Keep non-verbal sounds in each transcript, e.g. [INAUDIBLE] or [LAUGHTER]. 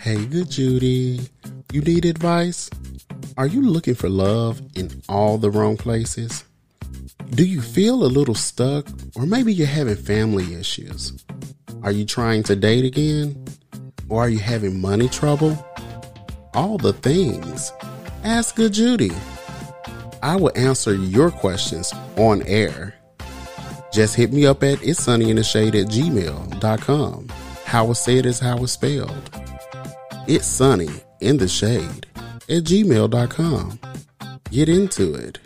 Hey, good Judy. You need advice? Are you looking for love in all the wrong places? Do you feel a little stuck, or maybe you're having family issues? Are you trying to date again? Or are you having money trouble? All the things. Ask Good Judy. I will answer your questions on air. Just hit me up at it's sunny in the shade at gmail.com. How it's said is how it's spelled. It's sunny in the shade at gmail.com. Get into it.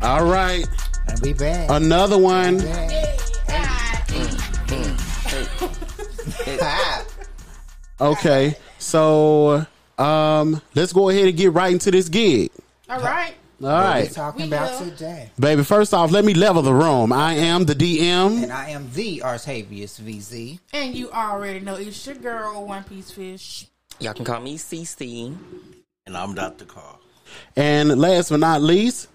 All right, And we back. another one. Okay, so um, let's go ahead and get right into this gig. All right. All right. what we talking We about will. today. baby. First off, let me level the room. I am the DM. And I am the Artavius VZ. And you already know it's your girl, One Piece Fish. Y'all can call me CC. And I'm Dr. Carl. And last but not least,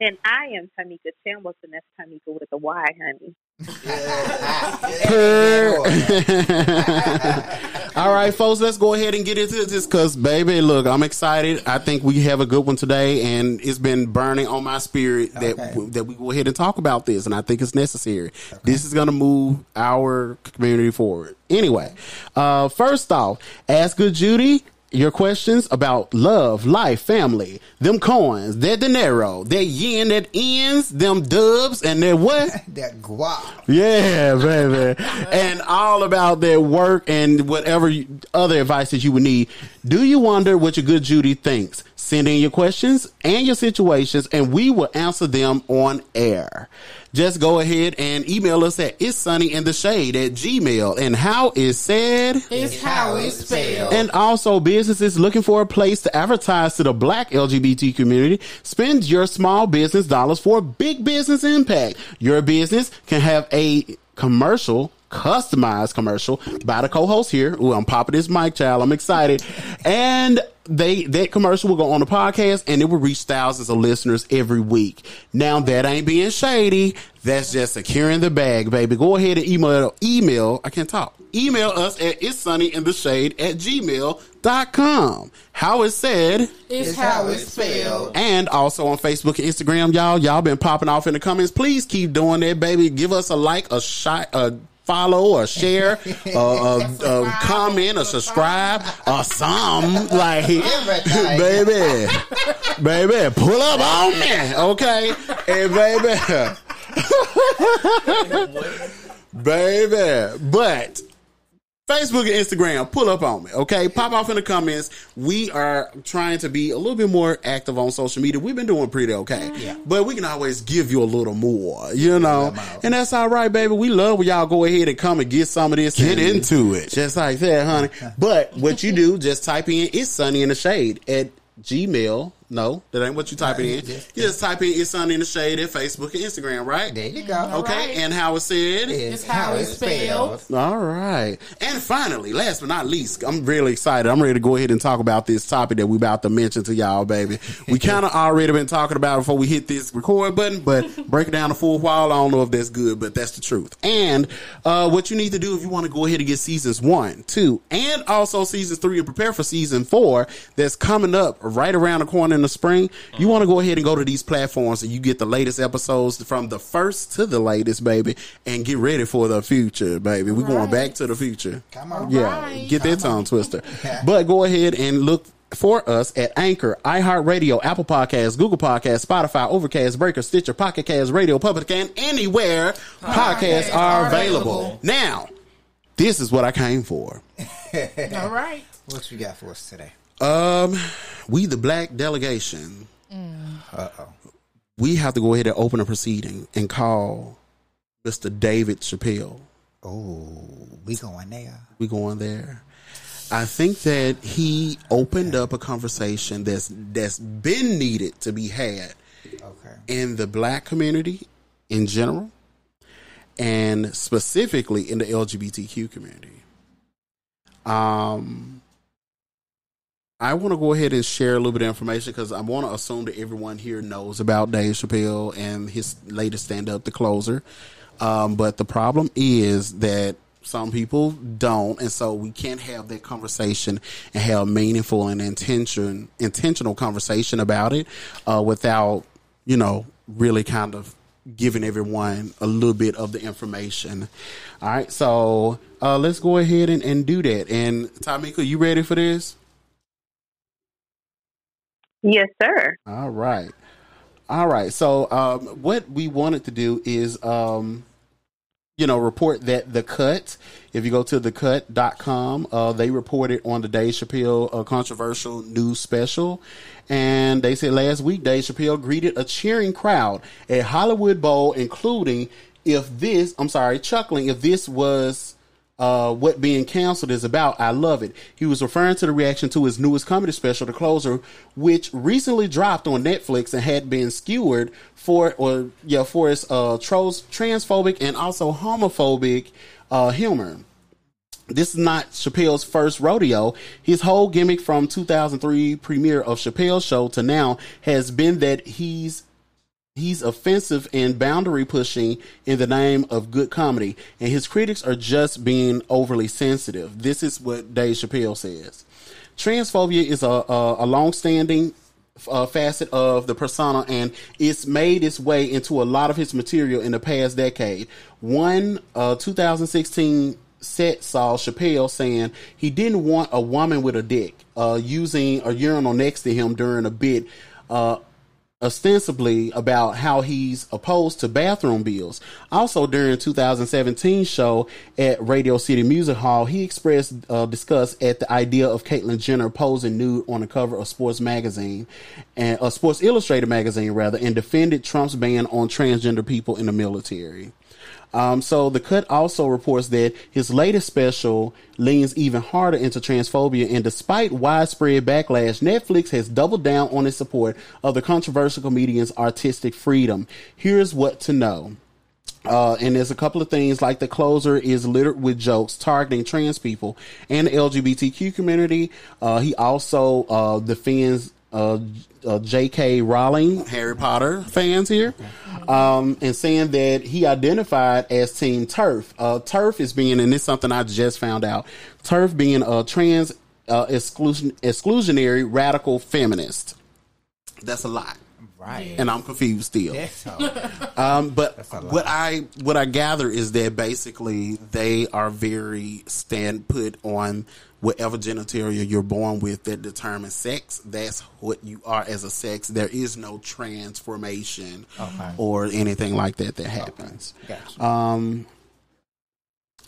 And I am Tamika Chambers, and that's Tamika with a Y, honey. [LAUGHS] all right, folks, let's go ahead and get into this because, baby, look, I'm excited. I think we have a good one today, and it's been burning on my spirit that Okay. that we go ahead and talk about this, and I think it's necessary. This is going to move our community forward. Anyway, uh, first off, ask good Judy. Your questions about love, life, family, them coins, that dinero, that yen that ends, them dubs, and that what? [LAUGHS] that guap. Yeah, baby. [LAUGHS] and all about their work and whatever you, other advice that you would need. Do you wonder what your good Judy thinks? Send in your questions and your situations, and we will answer them on air. Just go ahead and email us at it's sunny in the shade at gmail. And how is said? It's how it's spelled. And also, businesses looking for a place to advertise to the black LGBT community. Spend your small business dollars for big business impact. Your business can have a commercial, customized commercial by the co-host here. Ooh, I'm popping this mic, child. I'm excited. And they that commercial will go on the podcast and it will reach thousands of listeners every week. Now that ain't being shady. That's just securing the bag, baby. Go ahead and email email. I can't talk. Email us at it's sunny in the shade at gmail.com. How it said. is how it's spelled. And also on Facebook and Instagram, y'all. Y'all been popping off in the comments. Please keep doing that, baby. Give us a like, a shot, a follow, or share, a, a, a comment, or subscribe, or some like, [LAUGHS] baby, baby, pull up on me, okay? And baby, [LAUGHS] baby, but Facebook and Instagram, pull up on me, okay? Pop off in the comments. We are trying to be a little bit more active on social media. We've been doing pretty okay, Yeah. but we can always give you a little more, you know? And that's all right, baby. We love when y'all go ahead and come and get some of this. Get into it. Just like that, honey. [LAUGHS] But what you do, just type in It's Sunny in the Shade at Gmail. No, that ain't what you type in. just- You just type in It's Sunny in the Shade at Facebook and Instagram, right? There you go. Okay, right. and how it said. It's how it's spelled. All right. And finally, last but not least, I'm really excited. I'm ready to go ahead and talk about this topic that we about to mention to y'all, baby. We [LAUGHS] kind of already been talking about it before we hit this record button, but [LAUGHS] breaking down the full while, I don't know if that's good, but that's the truth. And uh, what you need to do if you want to go ahead and get seasons one, two, and also seasons three and prepare for season four that's coming up right around the corner in the spring, you want to go ahead and go to these platforms and you get the latest episodes from the first to the latest, baby, and get ready for the future, baby. We're going back to the future. Come on. Yeah, Right. get that tongue twister. [LAUGHS] But go ahead and look for us at Anchor, iHeartRadio, Apple Podcasts, Google Podcasts, Spotify, Overcast, Breaker, Stitcher, Pocket Cast, Radio Public, and anywhere podcasts are available. Now, this is what I came for. [LAUGHS] All right. What you got for us today? Um, we the black delegation. Uh oh. We have to go ahead and open a proceeding and call Mr. David Chappelle. Oh, we going there. we going there. I think that he opened up a conversation that's that's been needed to be had Okay. in the black community in general and specifically in the LGBTQ community. Um, I want to go ahead and share a little bit of information because I want to assume that everyone here knows about Dave Chappelle and his latest stand up, The Closer. Um, but the problem is that some people don't, and so we can't have that conversation and have meaningful and intention intentional conversation about it uh, without you know really kind of giving everyone a little bit of the information. All right, so uh, let's go ahead and, and do that. And Tamika, you ready for this? Yes, sir. All right. All right. So, um, what we wanted to do is, um, you know, report that the cut, if you go to thecut.com, uh, they reported on the Dave Chappelle uh, controversial news special. And they said last week, Dave Chappelle greeted a cheering crowd at Hollywood Bowl, including if this, I'm sorry, chuckling, if this was uh, what being canceled is about. I love it. He was referring to the reaction to his newest comedy special, The Closer, which recently dropped on Netflix and had been skewered for or yeah for its uh, trans transphobic and also homophobic uh, humor. This is not Chappelle's first rodeo. His whole gimmick from 2003 premiere of Chappelle's show to now has been that he's he's offensive and boundary pushing in the name of good comedy, and his critics are just being overly sensitive. This is what Dave Chappelle says. Transphobia is a, a, a long-standing uh, facet of the persona, and it's made its way into a lot of his material in the past decade. One uh, 2016 set saw Chappelle saying he didn't want a woman with a dick uh, using a urinal next to him during a bit. Uh, ostensibly about how he's opposed to bathroom bills. Also, during 2017 show at Radio City Music Hall, he expressed uh, disgust at the idea of Caitlyn Jenner posing nude on the cover of Sports Magazine and uh, Sports Illustrated magazine rather, and defended Trump's ban on transgender people in the military. Um, so the cut also reports that his latest special leans even harder into transphobia, and despite widespread backlash, Netflix has doubled down on its support of the controversial comedian's artistic freedom. Here's what to know. Uh, and there's a couple of things like the closer is littered with jokes targeting trans people and the LGBTQ community. Uh, he also uh, defends uh, uh, J.K. Rowling, Harry Potter fans here, um, and saying that he identified as Team TERF. Uh, TERF is being, and this is something I just found out. TERF being a trans uh, exclusion exclusionary radical feminist. That's a lot, Right. and I'm confused still. [LAUGHS] Um, but That's a lot. what I what I gather is that basically they are very stand put on whatever genitalia you're born with that determines sex. That's what you are as a sex. There is no transformation Okay. or anything like that that happens. Gotcha. Um.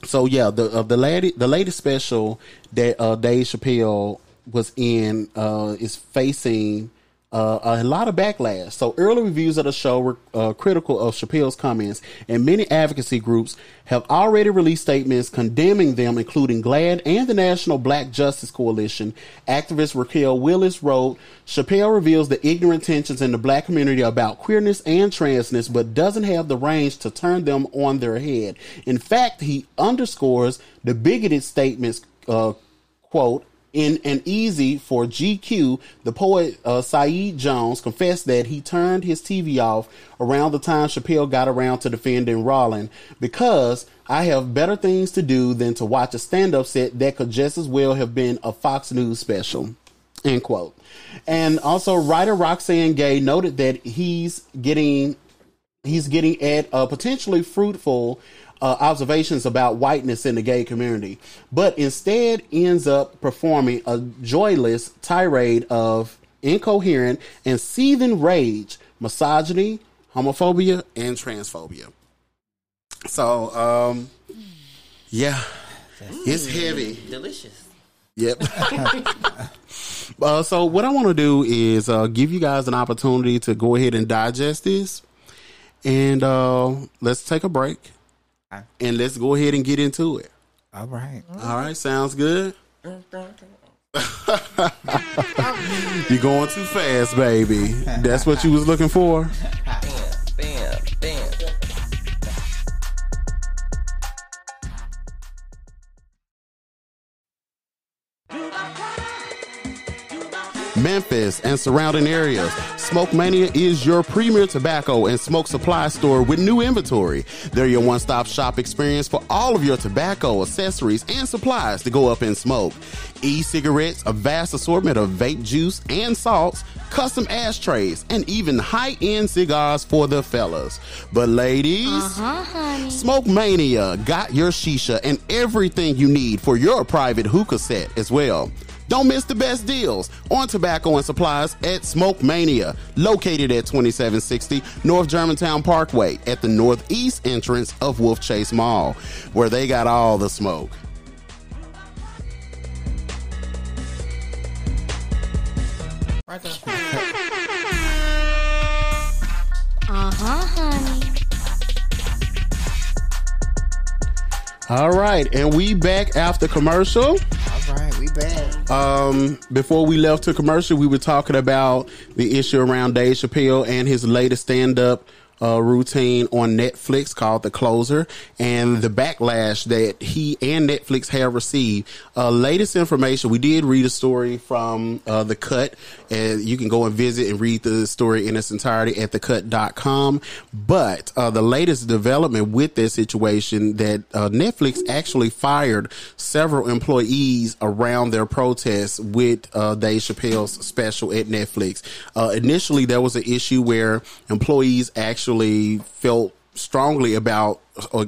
So yeah, the uh, the lady the latest special that uh, Dave Chappelle was in uh, is facing uh, a lot of backlash. So early reviews of the show were uh, critical of Chappelle's comments, and many advocacy groups have already released statements condemning them, including GLAAD and the National Black Justice Coalition. Activist Raquel Willis wrote, Chappelle reveals the ignorant tensions in the black community about queerness and transness, but doesn't have the range to turn them on their head. In fact, he underscores the bigoted statements, uh, quote, in an easy for GQ, the poet uh, Saeed Jones confessed that he turned his TV off around the time Chappelle got around to defending Rowling because I have better things to do than to watch a stand-up set that could just as well have been a Fox News special. End quote. And also, writer Roxane Gay noted that he's getting he's getting at a potentially fruitful uh, observations about whiteness in the gay community, but instead ends up performing a joyless tirade of incoherent and seething rage, misogyny, homophobia, and transphobia. So, um, yeah, it's heavy. Delicious. Yep. [LAUGHS] [LAUGHS] uh, so what I want to do is uh, give you guys an opportunity to go ahead and digest this, and uh, let's take a break. And let's go ahead and get into it. All right. All right, sounds good. [LAUGHS] You're going too fast, baby. That's what you was looking for. Bam, bam, bam. Memphis, and surrounding areas. Smoke Mania is your premier tobacco and smoke supply store with new inventory. They're your one stop shop experience for all of your tobacco, accessories, and supplies to go up in smoke. E cigarettes, a vast assortment of vape juice and salts, custom ashtrays, and even high end cigars for the fellas. But ladies, uh-huh, Smoke Mania got your shisha and everything you need for your private hookah set as well. Don't miss the best deals on tobacco and supplies at Smoke Mania, located at 2760 North Germantown Parkway at the northeast entrance of Wolf Chase Mall, where they got all the smoke. Right there. Uh huh, honey. All right, and we back after commercial. Right, we back. Um, before we left to commercial, we were talking about the issue around Dave Chappelle and his latest stand-up uh, routine on Netflix called The Closer, and the backlash that he and Netflix have received. Uh, latest information: we did read a story from uh, the Cut, and you can go and visit and read the story in its entirety at thecut.com. But uh, the latest development with this situation that uh, Netflix actually fired several employees around their protests with uh, Dave Chappelle's special at Netflix. Initially, there was an issue where employees actually felt strongly about uh,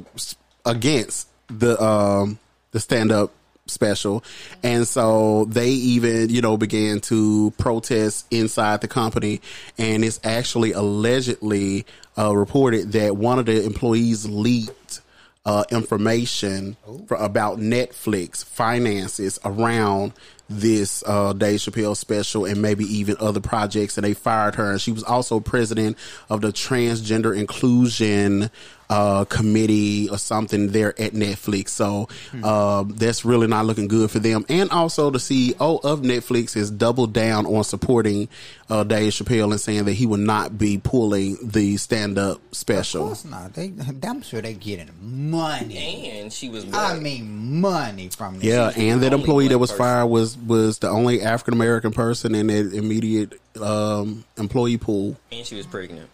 against the um, the stand up special. And so they even you know began to protest inside the company. And it's actually allegedly uh, reported that one of the employees leaked uh, information for, about Netflix finances around this uh, Dave Chappelle special and maybe even other projects. And they fired her. And she was also president of the transgender inclusion uh, committee or something there at Netflix. So uh, that's really not looking good for them. And also, the CEO of Netflix has doubled down on supporting uh, Dave Chappelle and saying that he will not be pulling the stand up special. Of special. course not. They, I'm sure they're getting money. And she was. I black. mean, money from this. Yeah, and that employee that was person. fired was was the only African American person in that immediate um, employee pool. and she was pregnant.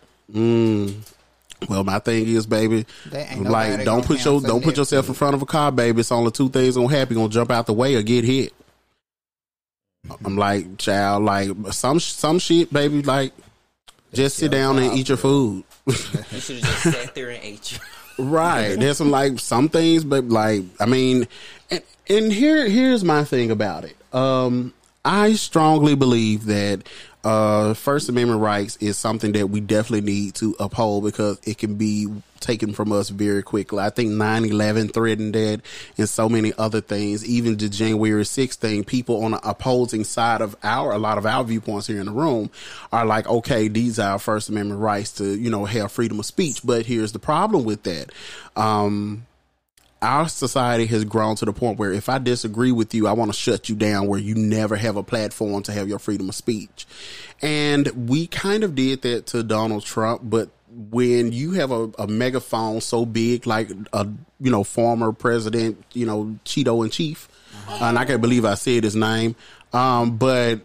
Well, my thing is, baby, like nobody don't put your don't put yourself in front of a car, baby. It's only two things gonna happen: you gonna jump out the way or get hit. I'm like, child, like some some shit, baby. Like, just sit down and eat your food. [LAUGHS] You should have just sat there and ate you. Right. There's some like some things, but like I mean, and, and here here's my thing about it. Um, I strongly believe that uh, First Amendment rights is something that we definitely need to uphold because it can be taken from us very quickly. I think 9-11 threatened that and so many other things. Even the January 6th thing, people on the opposing side of our, a lot of our viewpoints here in the room are like, okay, these are our First Amendment rights to, you know, have freedom of speech. But here's the problem with that. Um, our society has grown to the point where if I disagree with you, I want to shut you down where you never have a platform to have your freedom of speech. And we kind of did that to Donald Trump, but when you have a, a megaphone so big like a you know former president, you know, Cheeto in chief, and I can't believe I said his name. Um, but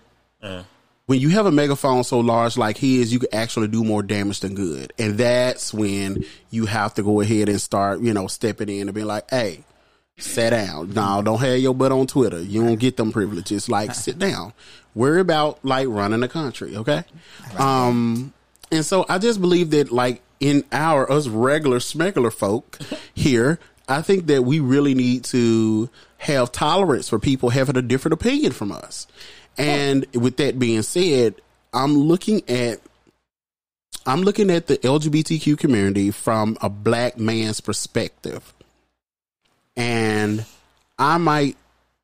when you have a megaphone so large like his, you can actually do more damage than good. And that's when you have to go ahead and start, you know, stepping in and being like, hey, sit down. No, don't have your butt on Twitter. You don't get them privileges. Like, sit down. Worry about like running the country, okay? Um, and so I just believe that like in our us regular smegular folk [LAUGHS] here, I think that we really need to have tolerance for people having a different opinion from us. And with that being said, I'm looking at I'm looking at the LGBTQ community from a black man's perspective. And I might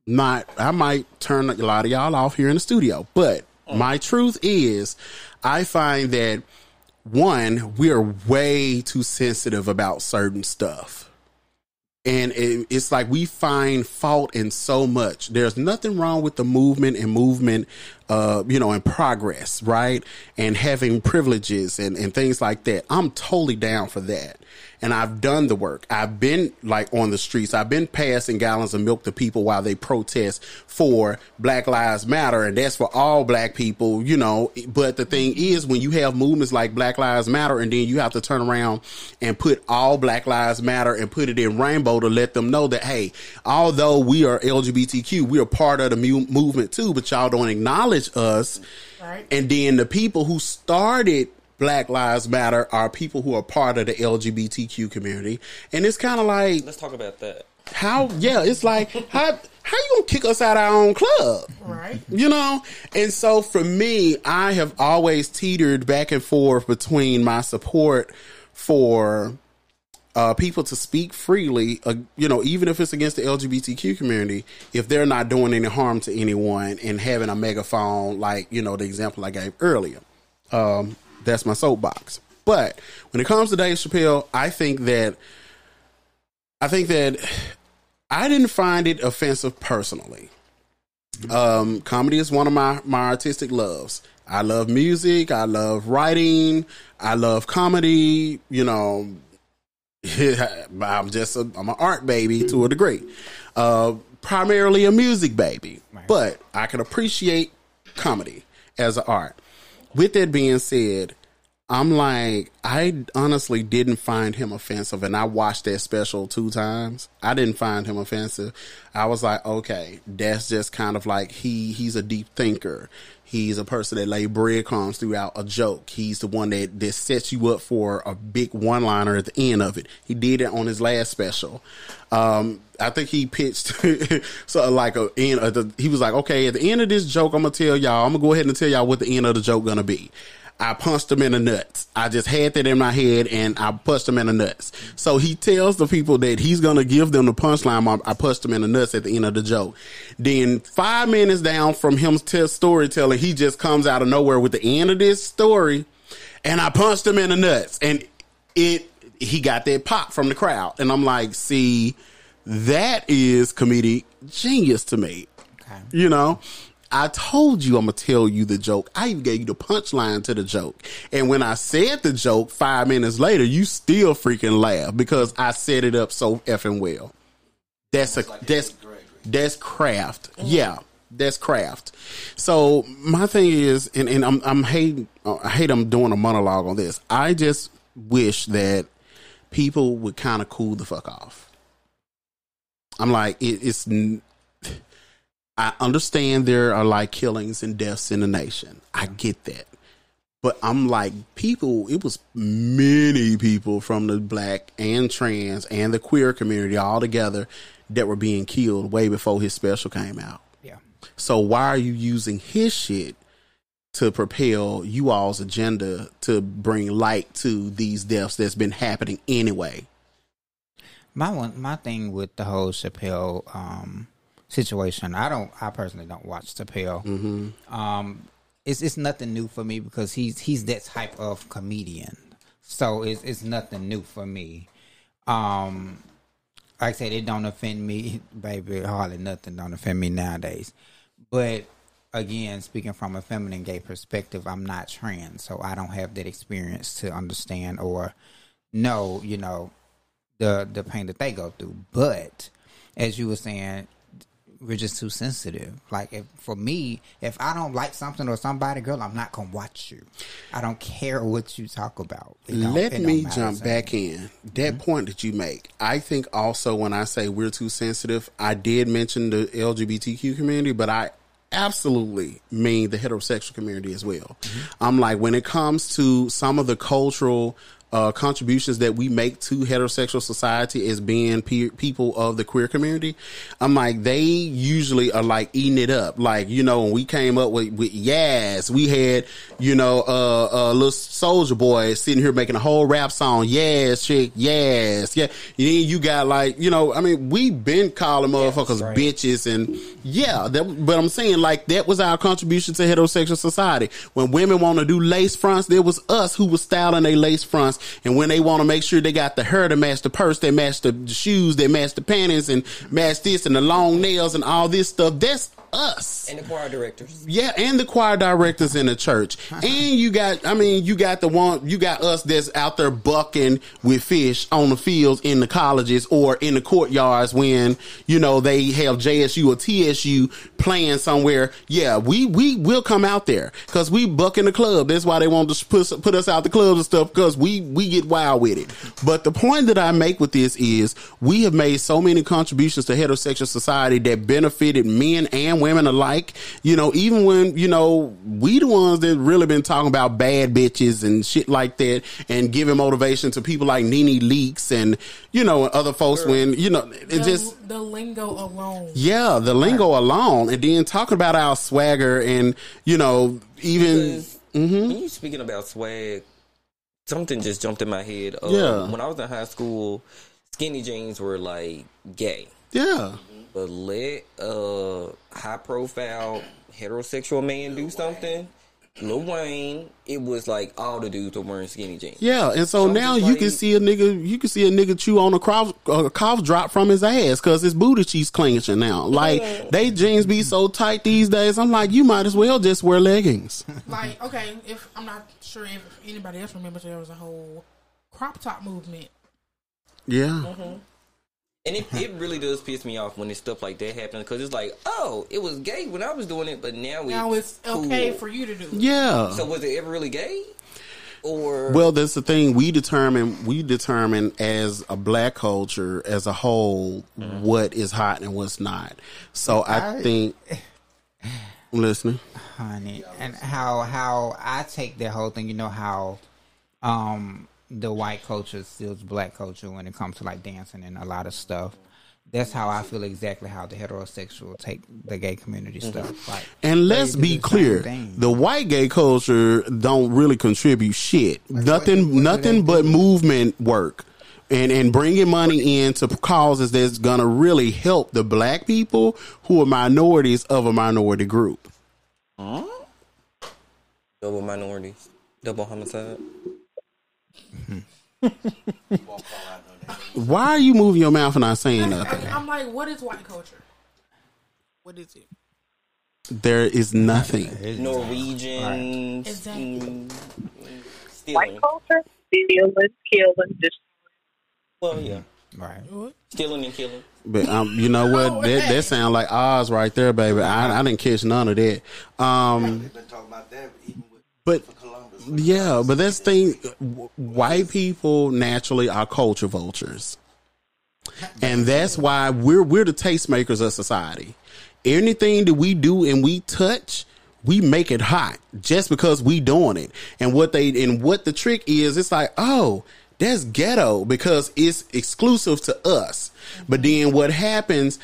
not I might turn a lot of y'all off here in the studio, but oh. my truth is I find that one, we are way too sensitive about certain stuff. And it, it's like we find fault in so much. There's nothing wrong with the movement and movement uh, you know, and progress, right? And having privileges and, and things like that. I'm totally down for that. And I've done the work. I've been like on the streets. I've been passing gallons of milk to people while they protest for Black Lives Matter. And that's for all black people, you know. But the thing is, when you have movements like Black Lives Matter and then you have to turn around and put all Black Lives Matter and put it in rainbow to let them know that, hey, although we are LGBTQ, we are part of the mu- movement too, but y'all don't acknowledge us. Right. And then the people who started Black Lives Matter are people who are part of the LGBTQ community. And it's kind of like, Let's talk about that. how, yeah, it's like, how, how you gonna kick us out of our own club? Right. You know? And so for me, I have always teetered back and forth between my support for uh, people to speak freely, uh, you know, even if it's against the LGBTQ community, if they're not doing any harm to anyone and having a megaphone, like, you know, the example I gave earlier. Um, that's my soapbox. But when it comes to Dave Chappelle, I think that, I think that I didn't find it offensive personally. Um, comedy is one of my, my artistic loves. I love music. I love writing. I love comedy. You know, [LAUGHS] I'm just a, I'm an art baby to a degree. Uh, primarily a music baby, but I can appreciate comedy as an art. With that being said, I'm like, I honestly didn't find him offensive, and I watched that special two times. I didn't find him offensive. I was like, okay, that's just kind of like he he's a deep thinker. He's a person that lay breadcrumbs throughout a joke. He's the one that, that sets you up for a big one liner at the end of it. He did it on his last special. Um, I think he pitched [LAUGHS] so like a end. Of the, he was like, okay, at the end of this joke, I'm gonna tell y'all. I'm gonna go ahead and tell y'all what the end of the joke gonna be. I punched him in the nuts. I just had that in my head and I punched him in the nuts. So he tells the people that he's going to give them the punchline. I, I punched him in the nuts at the end of the joke. Then five minutes down from him t- storytelling, he just comes out of nowhere with the end of this story and I punched him in the nuts and it, he got that pop from the crowd. And I'm like, see, that is comedic genius to me. Okay. You know, I told you I'm gonna tell you the joke. I even gave you the punchline to the joke. And when I said the joke five minutes later, you still freaking laugh because I set it up so effing well. That's a that's that's craft. Yeah. That's craft. So my thing is, and, and I'm I'm hating uh, I hate I'm doing a monologue on this. I just wish that people would kind of cool the fuck off. I'm like it, it's I understand there are like killings and deaths in the nation. I get that. But I'm like, people, it was many people from the black and trans and the queer community all together that were being killed way before his special came out. Yeah. So why are you using his shit to propel you all's agenda to bring light to these deaths that's been happening anyway? My one, my thing with the whole Chappelle um, situation, I don't, I personally don't watch Chappelle. Mm-hmm. Um, it's it's nothing new for me because he's he's that type of comedian, so it's it's nothing new for me. Um, like I said, it don't offend me, [LAUGHS] baby. Hardly nothing don't offend me nowadays. But again, speaking from a feminine gay perspective, I'm not trans, so I don't have that experience to understand or know, you know, the the pain that they go through. But as you were saying, we're just too sensitive. Like if for me, if I don't like something or somebody, girl, I'm not gonna watch you. I don't care what you talk about. Let me jump back in. That mm-hmm. point that you make, I think also when I say we're too sensitive, I did mention the LGBTQ community, but I absolutely mean the heterosexual community as well. Mm-hmm. I'm like, when it comes to some of the cultural uh, contributions that we make to heterosexual society as being pe- people of the queer community, I'm like, they usually are like eating it up. Like, you know, when we came up with, with Yaz, we had, you know, uh, a little soldier boy sitting here making a whole rap song. Yes, chick, yes, yeah. And then you got like, you know, I mean, we been calling motherfuckers right. bitches and yeah, that, but I'm saying like that was our contribution to heterosexual society. When women want to do lace fronts, there was us who was styling a lace fronts. And when they want to make sure they got the hair to match the purse, they match the shoes, they match the panties and match this and the long nails and all this stuff. That's us. And the choir directors. Yeah, and the choir directors in the church. Uh-huh. And you got, I mean, you got the one, you got us that's out there bucking with fish on the fields in the colleges or in the courtyards when, you know, they have JSU or TSU playing somewhere. Yeah, we, we will come out there because we buck in the club. That's why they want to put, put us out the clubs and stuff because we, we get wild with it. But the point that I make with this is we have made so many contributions to heterosexual society that benefited men and women alike. You know, even when, you know, we the ones that really been talking about bad bitches and shit like that and giving motivation to people like NeNe Leakes and, you know, and other folks when, you know, it the, just, the lingo alone. yeah, the lingo alone and then talking about our swagger and, you know, even, Because when you speaking about swag, something just jumped in my head. Uh, Yeah. When I was in high school, skinny jeans were like gay. yeah. But let a high profile heterosexual man do something, Lil Wayne, it was like all the dudes were wearing skinny jeans. Yeah, and so I'm now you like- can see a nigga, you can see a nigga chew on a cough, a cough drop from his ass because his booty cheeks clenching now. Like they jeans be so tight these days. I'm like, you might as well just wear leggings. Like, okay, if I'm not sure if anybody else remembers, there was a whole crop top movement. Yeah, mm-hmm. And it, it really does piss me off when it's stuff like that happens because it's like, oh, it was gay when I was doing it, but now, Now it's okay cool. for you to do. it. yeah. So was it ever really gay? Or Well, that's the thing. We determine we determine as a black culture as a whole what is hot and what's not. So I, I- think. I'm listening. honey, and how how I take that whole thing. You know how um the white culture steals black culture when it comes to like dancing and a lot of stuff. That's how I feel exactly how the heterosexual take the gay community mm-hmm. stuff. Like, And let's be the clear: the white gay culture don't really contribute shit. nothing, what do nothing but do? movement work. And, and bringing money into causes that's gonna really help the black people who are minorities of a minority group. double minorities, double homicide. [LAUGHS] Why are you moving your mouth and not saying nothing? I'm like, what is white culture? What is it? There is nothing. Norwegians, Exactly. mm, White stealing. culture, stealing, killing, just Well, yeah, right? What? stealing and killing. But um, you know what? No that way. that sound like Oz right there, baby. I, I didn't catch none of that. Um, They've been talking about that even with but Columbus. Yeah, but that's thing. White people naturally are culture vultures, and that's why we're we're the tastemakers of society. Anything that we do and we touch, we make it hot just because we doing it. And what they and what the trick is, it's like, oh, that's ghetto because it's exclusive to us. But then what happens?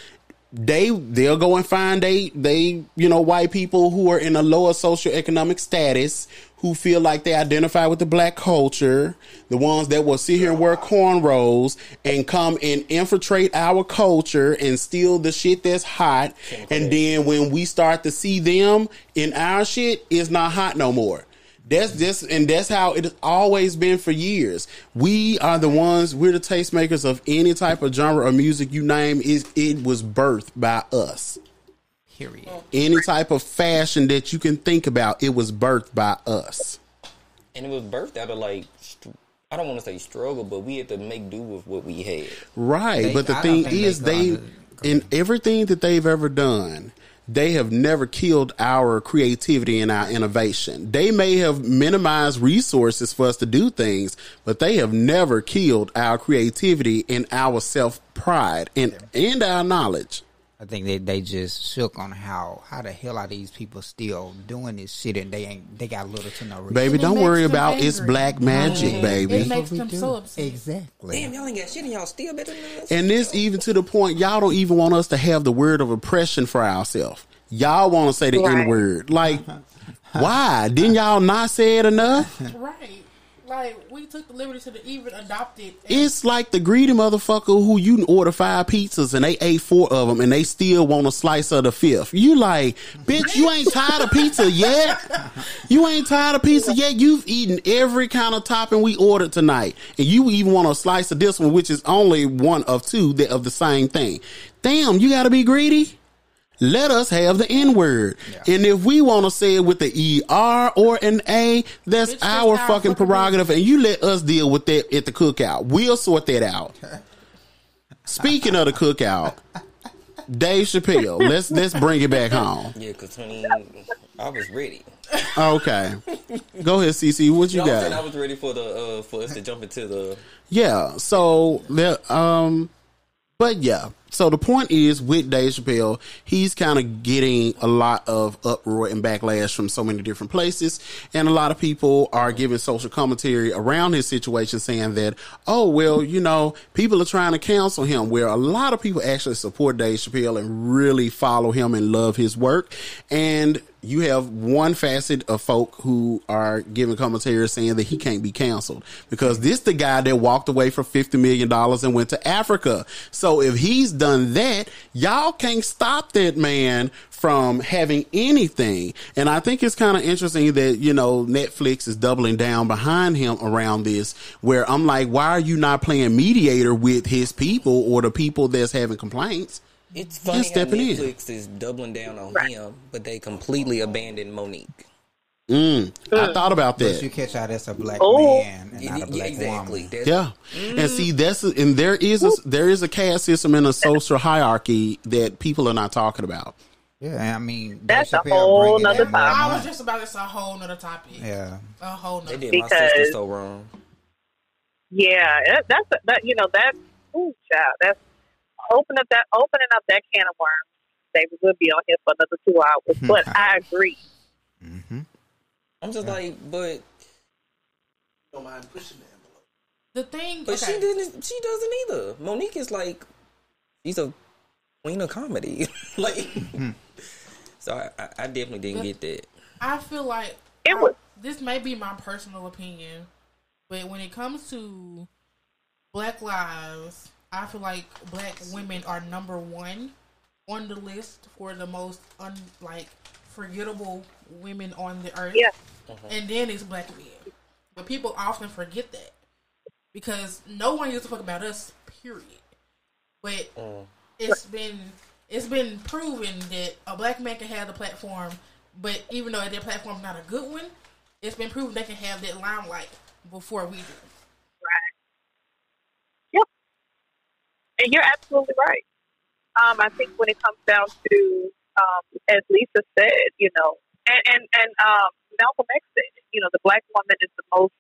They they'll go and find they they you know white people who are in a lower socioeconomic status who feel like they identify with the black culture, the ones that will sit here and wear cornrows and come and infiltrate our culture and steal the shit that's hot. And then when we start to see them in our shit, it's not hot no more. That's just, and that's how it has always been for years. We are the ones, we're the tastemakers of any type of genre or music you name. It, it was birthed by us. Period. Any type of fashion that you can think about, it was birthed by us. And it was birthed out of like, I don't want to say struggle, but we had to make do with what we had. Right. They- but the I thing think they is, they, in everything that they've ever done, they have never killed our creativity and our innovation. They may have minimized resources for us to do things, but they have never killed our creativity and our self pride and, and our knowledge. I think they they just shook on how how the hell are these people still doing this shit and they ain't they got little to no reason. Baby, don't worry them about it's black magic, It baby. makes them do. so upset. Exactly. Damn, y'all ain't got shit and y'all still better than us. And this even to the point y'all don't even want us to have the word of oppression for ourselves. Y'all want to say the Right. N word. Like, [LAUGHS] why? Didn't y'all not say it enough? Right. Like we took the liberty to even adopt it. It's like the greedy motherfucker who you order five pizzas and they ate four of them and they still want a slice of the fifth. You like, bitch, you ain't tired of pizza yet. You ain't tired of pizza yet. You've eaten every kind of topping we ordered tonight, and you even want a slice of this one, which is only one of two of the same thing. Damn, you got to be greedy. Let us have the N word. And if we want to say it with the ER or an A, that's It's our our fucking fucking prerogative. And you let us deal with that at the cookout. We'll sort that out. [LAUGHS] Speaking of the cookout, Dave Chappelle, let's let's bring it back home. Yeah, because honey, I was ready. Okay. Go ahead, CC. What you You know what I'm? I was ready for the uh, for us to jump into the Yeah. So the um but yeah. So the point is with Dave Chappelle, he's kind of getting a lot of uproar and backlash from so many different places. And a lot of people are giving social commentary around his situation saying that, oh, well, you know, people are trying to cancel him. Where a lot of people actually support Dave Chappelle and really follow him and love his work. And you have one facet of folk who are giving commentary saying that he can't be canceled because this the guy that walked away for fifty million dollars and went to Africa. So if he's done that, y'all can't stop that man from having anything. And I think it's kind of interesting that you know Netflix is doubling down behind him around this. Where I'm like, why are you not playing mediator with his people or the people that's having complaints? It's funny how stepping in. Netflix is doubling down on him, but they completely abandoned Mo'Nique. Mm, I thought about But you catch out as a black Oh. man and not a Yeah, black exactly. woman. That's, Yeah, and see that's and there is a there is a caste system and a social hierarchy that people are not talking about. Yeah, I mean That's a whole bringing nother in more I was just about to say a whole nother topic. Yeah, A whole They nother. did my sister Because- so wrong. Yeah, that, that's that. You know that. Ooh, child. That's open up that opening up that can of worms. They would be on here for another two hours, [LAUGHS] but I agree. I'm just like, but Don't mind pushing the envelope. The thing, but okay. she didn't. She doesn't either. Mo'Nique is like, she's a queen of comedy. [LAUGHS] like, hmm. so I, I, I definitely didn't get that. I feel like It I- was- this may be my personal opinion, but when it comes to Black lives, I feel like black women are number one on the list for the most un like forgettable women on the earth. Yeah. And then it's black men. But people often forget that because no one gives a fuck about us. Period. But it's been it's been proven that a black man can have the platform, but even though their platform's not a good one, it's been proven they can have that limelight before we do. Right. Yep. And you're absolutely right. Um, I think when it comes down to, um, as Lisa said, you know, and and and um, Malcolm X said, it, you know, the black woman is the most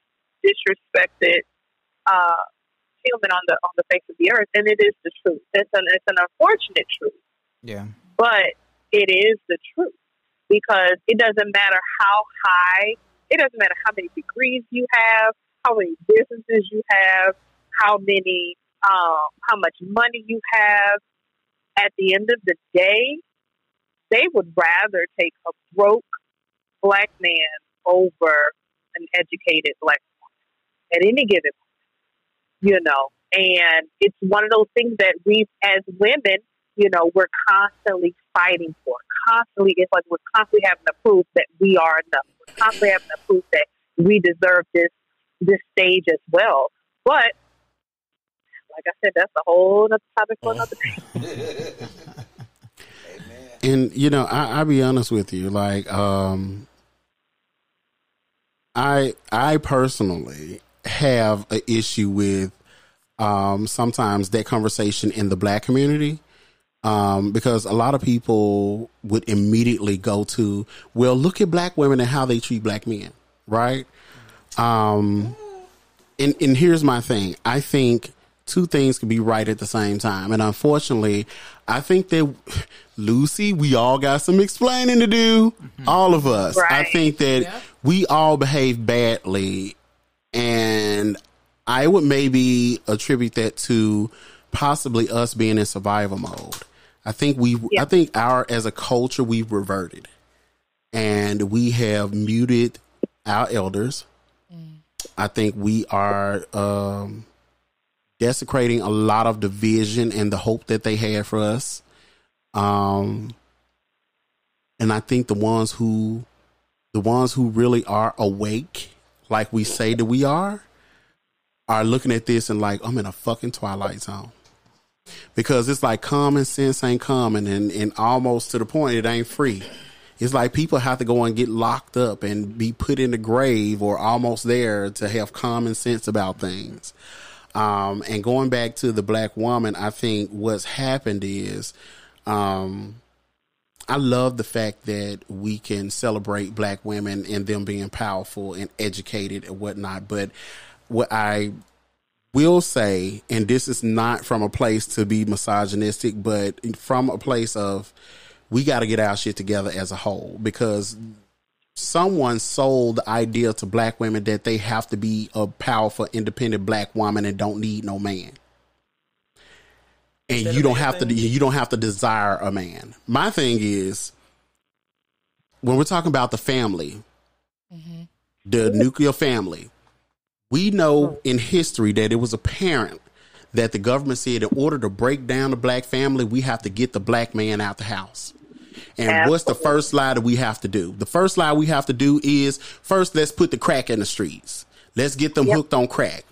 disrespected uh, human on the on the face of the earth, and it is the truth. It's an it's an unfortunate truth, yeah. but it is the truth because it doesn't matter how high, it doesn't matter how many degrees you have, how many businesses you have, how many, um, how much money you have. At the end of the day, they would rather take a broke black man over an educated black woman at any given moment, you know. And it's one of those things that we, as women, you know, we're constantly fighting for. Constantly, it's like we're constantly having to prove that we are enough. We're constantly having to prove that we deserve this this stage as well. But like I said, that's a whole other topic for another day. [LAUGHS] And you know, I, I'll be honest with you. Like, um, I I personally have an issue with um, sometimes that conversation in the black community. Um, because a lot of people would immediately go to, well, look at black women and how they treat black men, right? Um, and and here's my thing. I think two things can be right at the same time, and unfortunately, I think that Lucy, we all got some explaining to do. All of us. I think that. We all behave badly, and I would maybe attribute that to possibly us being in survival mode. I think we, Yeah. I think our as a culture we've reverted, and we have muted our elders. I think we are um, desecrating a lot of the vision and the hope that they had for us. Um, and I think the ones who, the ones who really are awake, like we say that we are, are looking at this and like, I'm in a fucking twilight zone. because it's like common sense ain't common and, and almost to the point it ain't free. It's like people have to go and get locked up and be put in the grave or almost there to have common sense about things. Um, and going back to the black woman, I think what's happened is, um, I love the fact that we can celebrate black women and them being powerful and educated and whatnot. But what I will say, and this is not from a place to be misogynistic, but from a place of we got to get our shit together as a whole because someone sold the idea to black women that they have to be a powerful, independent black woman and don't need no man. And you don't have to you don't have to desire a man. My thing is when we're talking about the family, the nuclear family, we know in history that it was apparent that the government said in order to break down the black family, we have to get the black man out the house. And what's the first lie that we have to do? The first lie we have to do is first let's put the crack in the streets. Let's get them hooked on crack.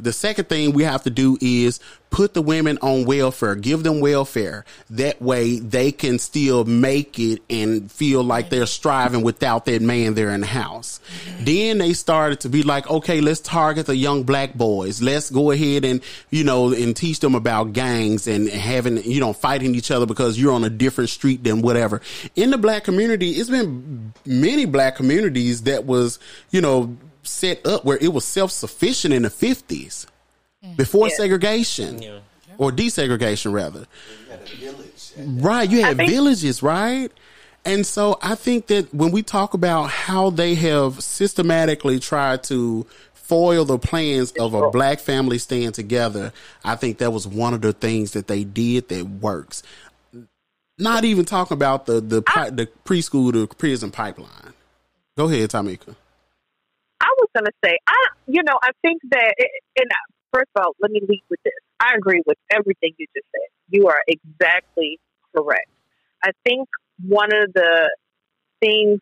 The second thing we have to do is put the women on welfare, give them welfare. That way they can still make it and feel like they're striving without that man there in the house. Then they started to be like, okay, let's target the young black boys. Let's go ahead and, you know, and teach them about gangs and having, you know, fighting each other because you're on a different street than whatever. In the black community, it's been many black communities that was, you know, set up where it was self sufficient in the 50s before segregation or desegregation, rather. Right. You had think- villages, right? And so I think that when we talk about how they have systematically tried to foil the plans of a black family staying together, I think that was one of the things that they did that works. Not even talking about the the pi- the preschool to prison pipeline. Go ahead, Tamika. I was going to say, I, you know, I think that, and uh, first of all, let me lead with this. I agree with everything you just said. You are exactly correct. I think one of the things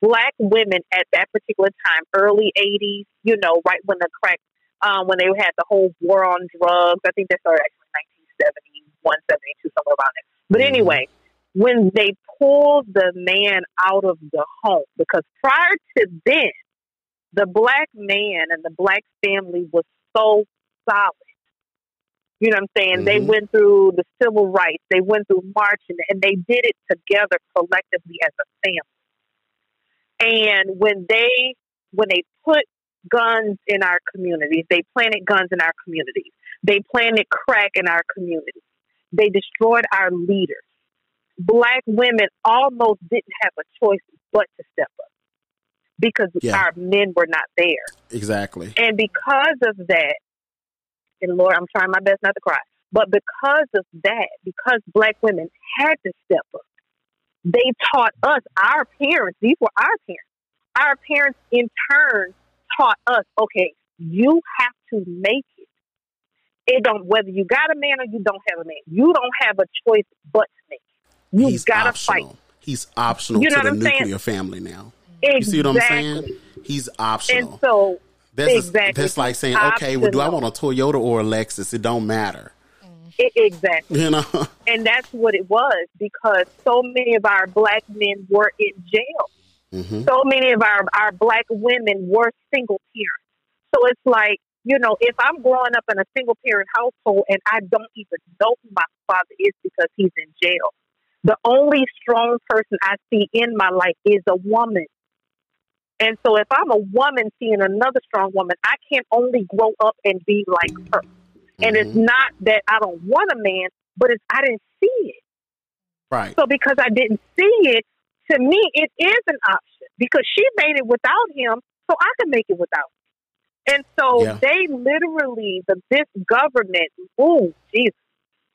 black women at that particular time, early 80s, you know, right when the crack, um, when they had the whole war on drugs, I think that started actually 1971, 72, somewhere around there. But anyway, when they pulled the man out of the home, because prior to then, the black man and the black family was so solid. You know what I'm saying? They Mhm. went through the civil rights, they went through marching, and they did it together collectively as a family. And when they when they put guns in our communities, they planted guns in our communities. They planted crack in our communities. They destroyed our leaders. Black women almost didn't have a choice but to step up because Yeah. our men were not there. Exactly. And because of that, and Lord, I'm trying my best not to cry, but because of that, because black women had to step up, they taught us, our parents, these were our parents. Our parents in turn taught us, okay, you have to make it. It don't whether you got a man or you don't have a man. You don't have a choice but to make it. You He's gotta optional. fight. He's optional You know to what the I'm saying? nuclear family now. Exactly. You see what I'm saying? He's optional. And so that's, exactly. that's like saying, okay, well, do I want a Toyota or a Lexus? It don't matter. e- exactly. You know? [LAUGHS] And that's what it was because so many of our black men were in jail. Mhm. So many of our, our black women were single parents. So it's like, you know, if I'm growing up in a single parent household and I don't even know who my father is because he's in jail, the only strong person I see in my life is a woman. And so if I'm a woman seeing another strong woman, I can only grow up and be like her. And it's Mm-hmm. not that I don't want a man, but it's I didn't see it. Right. So because I didn't see it, to me it is an option because she made it without him, so I can make it without. Him. And so Yeah. they literally, the this government, ooh, Jesus,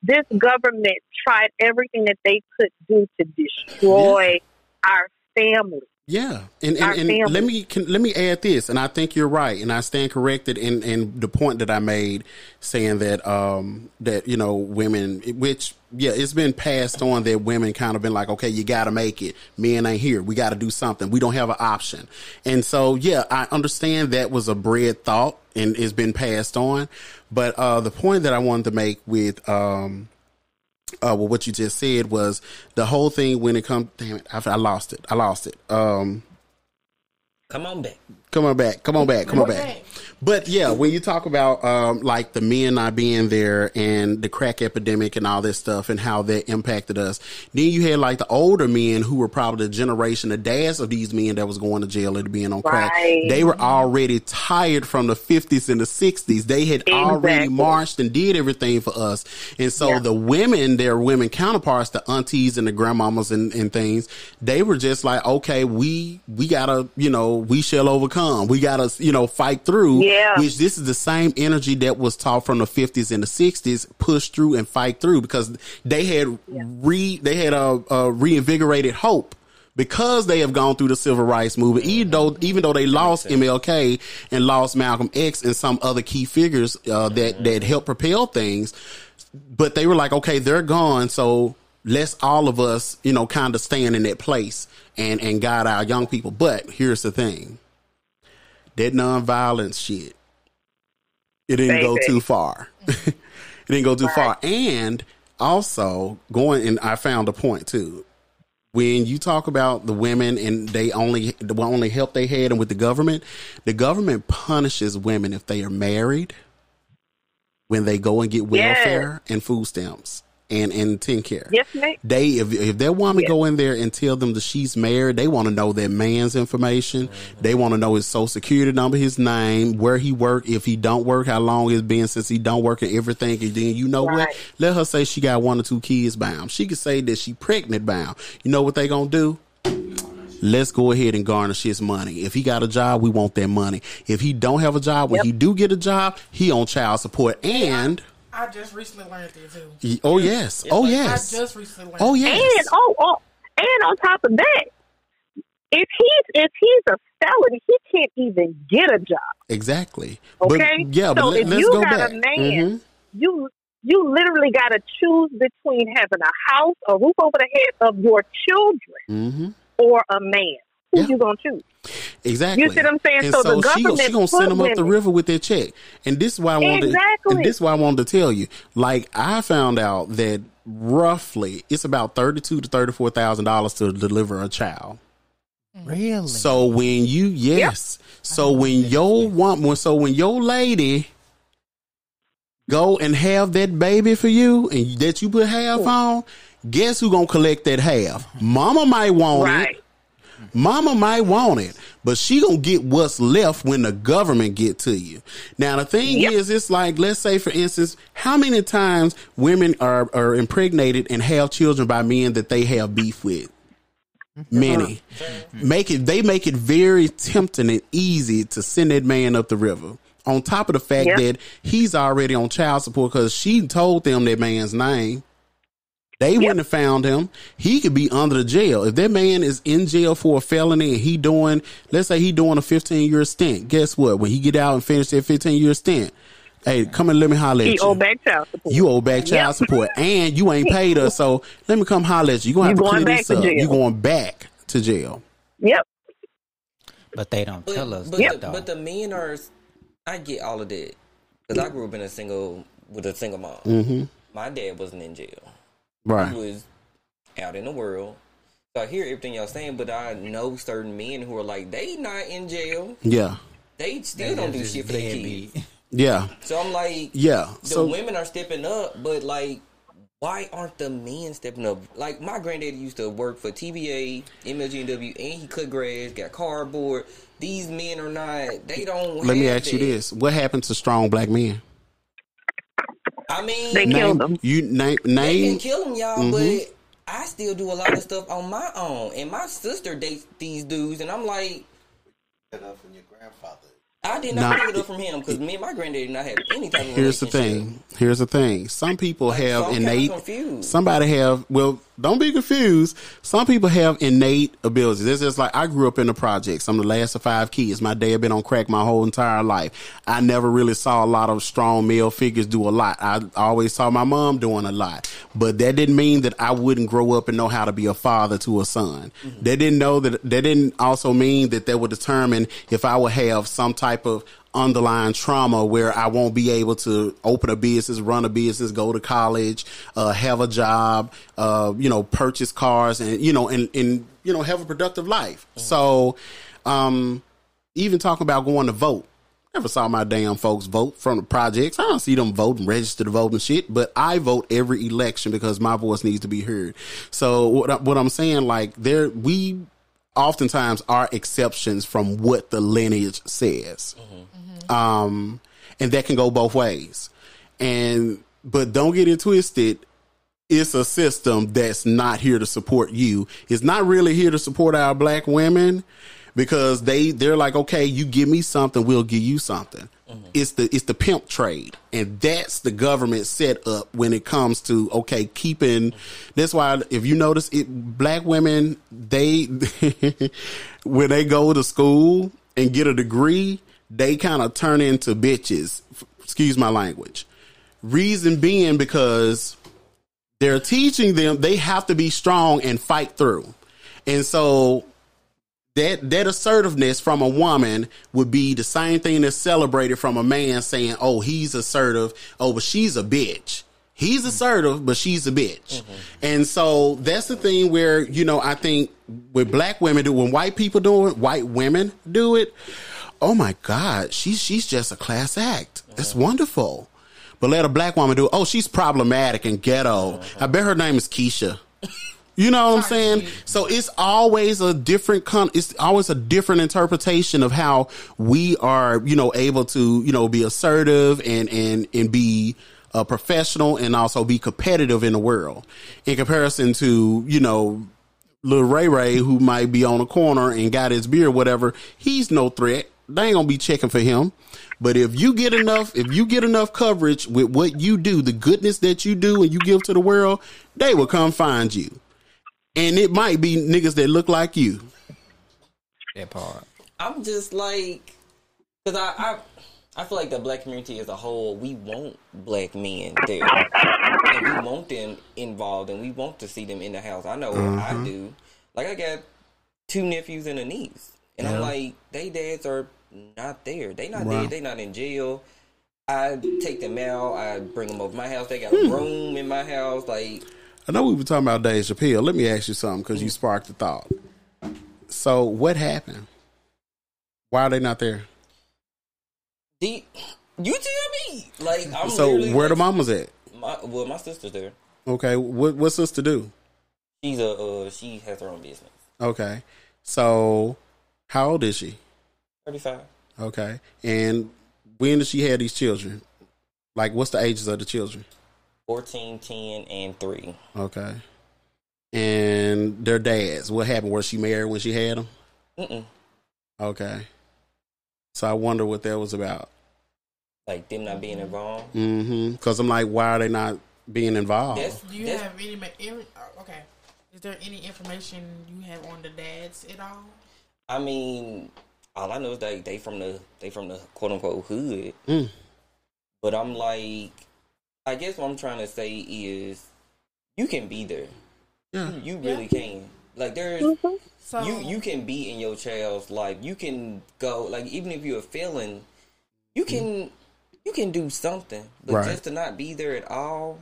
this government tried everything that they could do to destroy our family. Yeah, and and, and let me can, let me add this, and I think you're right, and I stand corrected in in the point that I made, saying that um that you know women, which yeah, it's been passed on that women kind of been like, okay, you got to make it. Men ain't here. We got to do something. We don't have an option, and so yeah, I understand that was a bred thought and it's been passed on, but uh the point that I wanted to make with um uh, well, what you just said was the whole thing when it comes. Damn it, I, I lost it. I lost it. Um, Come on back. Come on back. Come on back. Come on back. back. But yeah, when you talk about um, like the men not being there and the crack epidemic and all this stuff and how that impacted us, then you had like the older men who were probably the generation, the dads of these men that was going to jail and being on crack. Right. They were already tired from the fifties and the sixties. They had already marched and did everything for us. And so the women, their women counterparts, the aunties and the grandmamas and, and things, they were just like, okay, we, we gotta, you know, we shall overcome. We gotta, you know, fight through. Yeah. Which this is the same energy that was taught from the fifties and the sixties, push through and fight through because they had re, they had a, a reinvigorated hope. Because they have gone through the civil rights movement, even though even though they lost MLK and lost Malcolm X and some other key figures uh, that that helped propel things, but they were like, okay, they're gone, so let's all of us, you know, kind of stand in that place and and guide our young people. But here's the thing: that nonviolence shit, [LAUGHS] it didn't go too far. it didn't go too far, and also going and I found a point too. When you talk about the women and they only the only help they had and with the government, the government punishes women if they are married, when they go and get welfare and food stamps and and TennCare. Yes, ma'am. They if if that woman Yes. go in there and tell them that she's married, they want to know that man's information. They mm-hmm. want to know his social security number, his name, where he work, if he don't work, how long it's been since he don't work, and everything. And then you know what? Let her say she got one or two kids bound. She could say that she pregnant bound. You know what they gonna do? Let's go ahead and garnish his money. If he got a job, we want that money. If he don't have a job, when Yep. he do get a job, he on child support. And I just recently learned that too. oh yes, oh yes, I just recently learned. oh yes. And oh, oh, and on top of that, if he's if he's a felon, he can't even get a job. Exactly. Okay, But, yeah, but so let, if us you go got back. a man, Mhm. you you literally got to choose between having a house, a roof over the head of your children, Mhm. or a man. Who Yeah. you gonna choose? Exactly. You see what I'm saying? And So so, the she, government she gonna send put them up the river with their check. And this is why I wanted. Exactly. And this is why I wanted to tell you. Like I found out that roughly it's about thirty two to thirty four thousand dollars to deliver a child. Mm. Really? So when you yes, so when your woman, so when your lady go and have that baby for you and that you put half on, guess who gonna collect that half? Mama might want Right. it. Mama might want it, but she gonna get what's left when the government get to you. Now the thing Yep. is, it's like let's say for instance, how many times women are are impregnated and have children by men that they have beef with? Mm-hmm. Many make it. They make it very tempting and easy to send that man up the river. On top of the fact Yep. that he's already on child support because she told them that man's name. They wouldn't have found him. He could be under the jail. If that man is in jail for a felony and he doing, let's say he doing a 15 year stint, guess what? When he get out and finish that 15 year stint, hey, come and let me holler at He you. owe back child support. You owe back child Yep. support [LAUGHS] and you ain't paid us. So let me come holler at you. You're going to have to going clear back this to up. jail. You're going back to jail. Yep. but they don't But, tell us but, that the, though. but the men are. I get all of that because I grew up in a single with a single mom. Mm-hmm. My dad wasn't in jail. Right. He was out in the world. So I hear everything y'all saying, but I know certain men who are like they not in jail. Yeah. They still don't do shit for their kids. Yeah. So I'm like, Yeah. the So women are stepping up, but like, why aren't the men stepping up? Like my granddaddy used to work for TVA, MLGW, and he cut grass, got cardboard. These men are not. They don't. let me have ask you this: What happened to strong black men? I mean, They they, killed Name them. you name can name. kill them, y'all, Mhm. but I still do a lot of stuff on my own. And my sister dates these dudes, and I'm like, That up from your grandfather. I did not Nah. pick it up from him because me and my granddaddy did not have any type of Here's the thing. Here's the thing. Some people Like, have I'm innate. confused. Somebody have. Well, don't be confused. Some people have innate abilities. It's just like I grew up in the projects. I'm the last of five kids. My dad been on crack my whole entire life. I never really saw a lot of strong male figures do a lot. I always saw my mom doing a lot, but that didn't mean that I wouldn't grow up and know how to be a father to a son. Mm-hmm. That didn't know that. That didn't also mean that that would determine if I would have some type of underlying trauma where I won't be able to open a business, run a business, go to college, uh, have a job, uh, you know, purchase cars and, you know, and, and, you know, have a productive life. So, um, even talking about going to vote. Never saw my damn folks vote from the projects. I don't see them vote and register to vote and shit, but I vote every election because my voice needs to be heard. So what, what I'm saying, like there, we oftentimes are exceptions from what the lineage says. Um, and that can go both ways. And, but don't get it twisted. It's a system that's not here to support you. It's not really here to support our black women because they they're like, okay, you give me something, we'll give you something. It's the it's the pimp trade, and that's the government set up when it comes to okay keeping. That's why if you notice it, black women they [LAUGHS] when they go to school and get a degree, they kind of turn into bitches. Excuse my language. Reason being because they're teaching them they have to be strong and fight through. And so that that assertiveness from a woman would be the same thing that's celebrated from a man saying, "Oh, he's assertive. Oh, but she's a bitch." He's assertive, but she's a bitch. Mm-hmm. And so that's the thing where, you know, I think with black women do when white people do it, white women do it, oh my God, she's she's just a class act. That's wonderful. But let a black woman do. Oh, she's problematic and ghetto. I bet her name is Keisha. You know what I'm saying? So it's always a different con- it's always a different interpretation of how we are, you know, able to, you know, be assertive and and and be uh, professional and also be competitive in the world in comparison to, you know, Lil Ray Ray who might be on a corner and got his beer, whatever. He's no threat. They ain't gonna be checking for him. But if you get enough, if you get enough coverage with what you do, the goodness that you do and you give to the world, they will come find you. And it might be niggas that look like you. That part. I'm just like, because I, I, I feel like the black community as a whole, we want black men there, and we want them involved, and we want to see them in the house. I know I mm-hmm. do. Like I got two nephews and a niece, and I'm like, they dads are not there. They not Wow. there. They not in jail. I take them out. I bring them over my house. They got a room in my house. Like I know we were talking about Dave Chappelle. Let me ask you something because you sparked the thought. So what happened? Why are they not there? the, you tell me. Like I'm so where the like, mamas at? My, well, my sister's there. Okay, what what's sister do? She's a uh, she has her own business. Okay, so how old is she? Thirty five. Okay, and when did she have these children? Like, what's the ages of the children? 14, 10, and 3. Okay, and their dads. What happened? Was she married when she had them? Mm-mm. Okay, so I wonder what that was about. Like them not being involved. Mm-hmm. Because I'm like, why are they not being involved? That's, Do you that's have any, ma- every, oh, okay. Is there any information you have on the dads at all? I mean, all I know is that they from the they from the quote unquote hood. Mm. But I'm like, I guess what I'm trying to say is, you can be there. Yeah. You, you really can. Like there's So you you can be in your child's life. You can go like even if you're a felon, you can you can do something. But Right. just to not be there at all.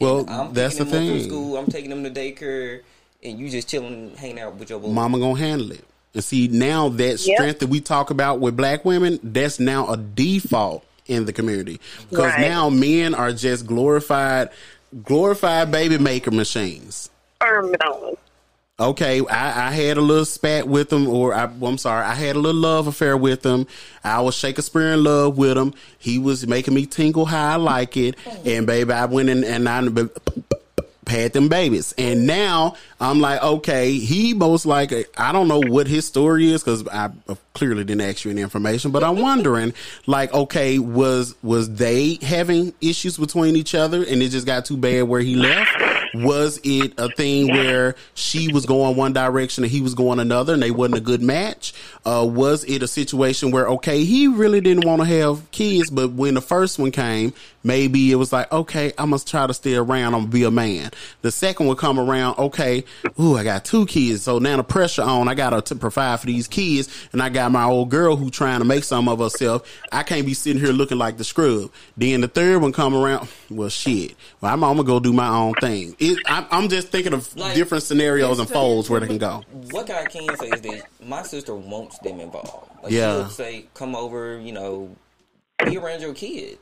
Well, I'm that's the picking them up from thing. school. I'm taking them to daycare, and you just chilling, hanging out with your boy. Mama gonna handle it. And see now that Yep. strength that we talk about with black women, that's now a default in the community because Right. now men are just glorified, glorified baby maker machines. Terminal. Okay, I, I had a little spat with him, or I, well, I'm sorry, I had a little love affair with him. I was Shakespeare in love with him. He was making me tingle how I like it, and baby, I went in and I had them babies, and now I'm like, okay, he most like I don't know what his story is because I clearly didn't ask you any information, but I'm wondering, [LAUGHS] like, okay, was was they having issues between each other, and it just got too bad where he left? Was it a thing where she was going one direction and he was going another and they wasn't a good match? Uh, was it a situation where, okay, he really didn't want to have kids, but when the first one came, maybe it was like, okay, I must try to stay around. I'm gonna be a man. The second would come around, okay, ooh, I got two kids. So now the pressure on, I gotta to provide for these kids and I got my old girl who trying to make some of herself. I can't be sitting here looking like the scrub. Then the third one come around, well, shit. Well, I'm, I'm gonna go do my own thing. It, I, I'm just thinking of Like- different scenarios and folds where they can go. What I can say is that my sister wants them involved. Like Yeah. she'll say, "Come over," you know, be around your kids.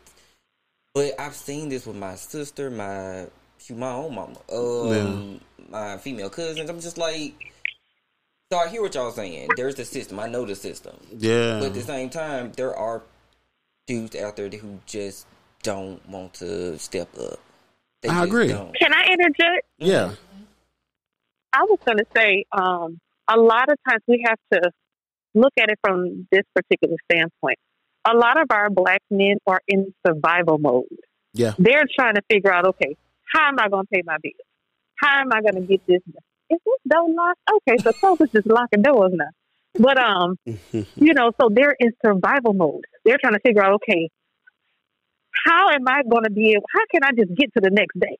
But I've seen this with my sister, my my own mama, um, my female cousins. I'm just like, so I hear what y'all saying. There's the system. I know the system. Yeah. But at the same time, there are dudes out there who just don't want to step up. They I agree. Don't. Can I interject? Yeah. I was going to say, um, a lot of times we have to look at it from this particular standpoint. A lot of our black men are in survival mode. Yeah. They're trying to figure out, okay, how am I going to pay my bills? How am I going to get this? Is this door locked? Okay, so folks is just locking doors now. But um, [LAUGHS] you know, so they're in survival mode. They're trying to figure out, okay, how am I going to be able? How can I just get to the next day?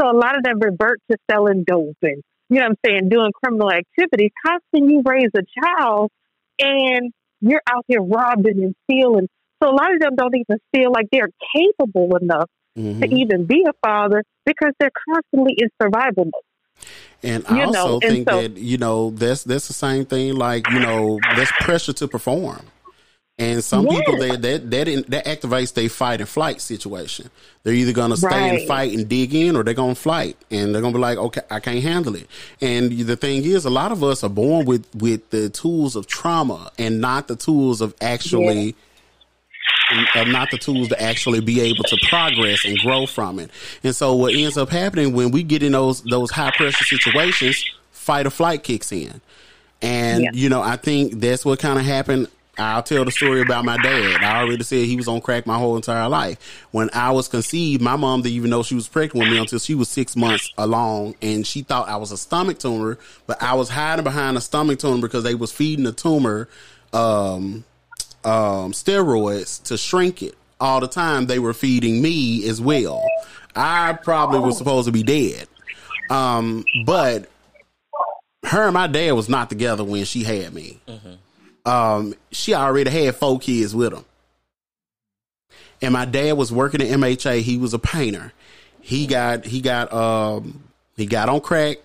So a lot of them revert to selling dope and you know what I'm saying, doing criminal activities. How can you raise a child and you're out here robbing and stealing? So a lot of them don't even feel like they're capable enough Mhm. to even be a father because they're constantly in survival mode. And I You also know, think so- that you know that's that's the same thing. Like you know, there's pressure to perform, and some Yeah. people that that that in- that activates their fight and flight situation. They're either gonna stay and fight and dig in, or they're gonna flight, and they're gonna be like, okay, I can't handle it. And the thing is, a lot of us are born with with the tools of trauma and not the tools of actually. Are not the tools to actually be able to progress and grow from it. And so what ends up happening when we get in those those high pressure situations, fight or flight kicks in. And Yeah. you know, I think that's what kind of happened. I'll tell the story about my dad. I already said he was on crack my whole entire life. When I was conceived, my mom didn't even know she was pregnant with me until she was six months along, and she thought I was a stomach tumor. But I was hiding behind a stomach tumor because they was feeding the tumor um, um, steroids to shrink it. All the time they were feeding me as well. I probably was supposed to be dead. Um, but her and my dad was not together when she had me. Um, she already had four kids with him. And my dad was working at MHA. He was a painter. He got he got um he got on crack,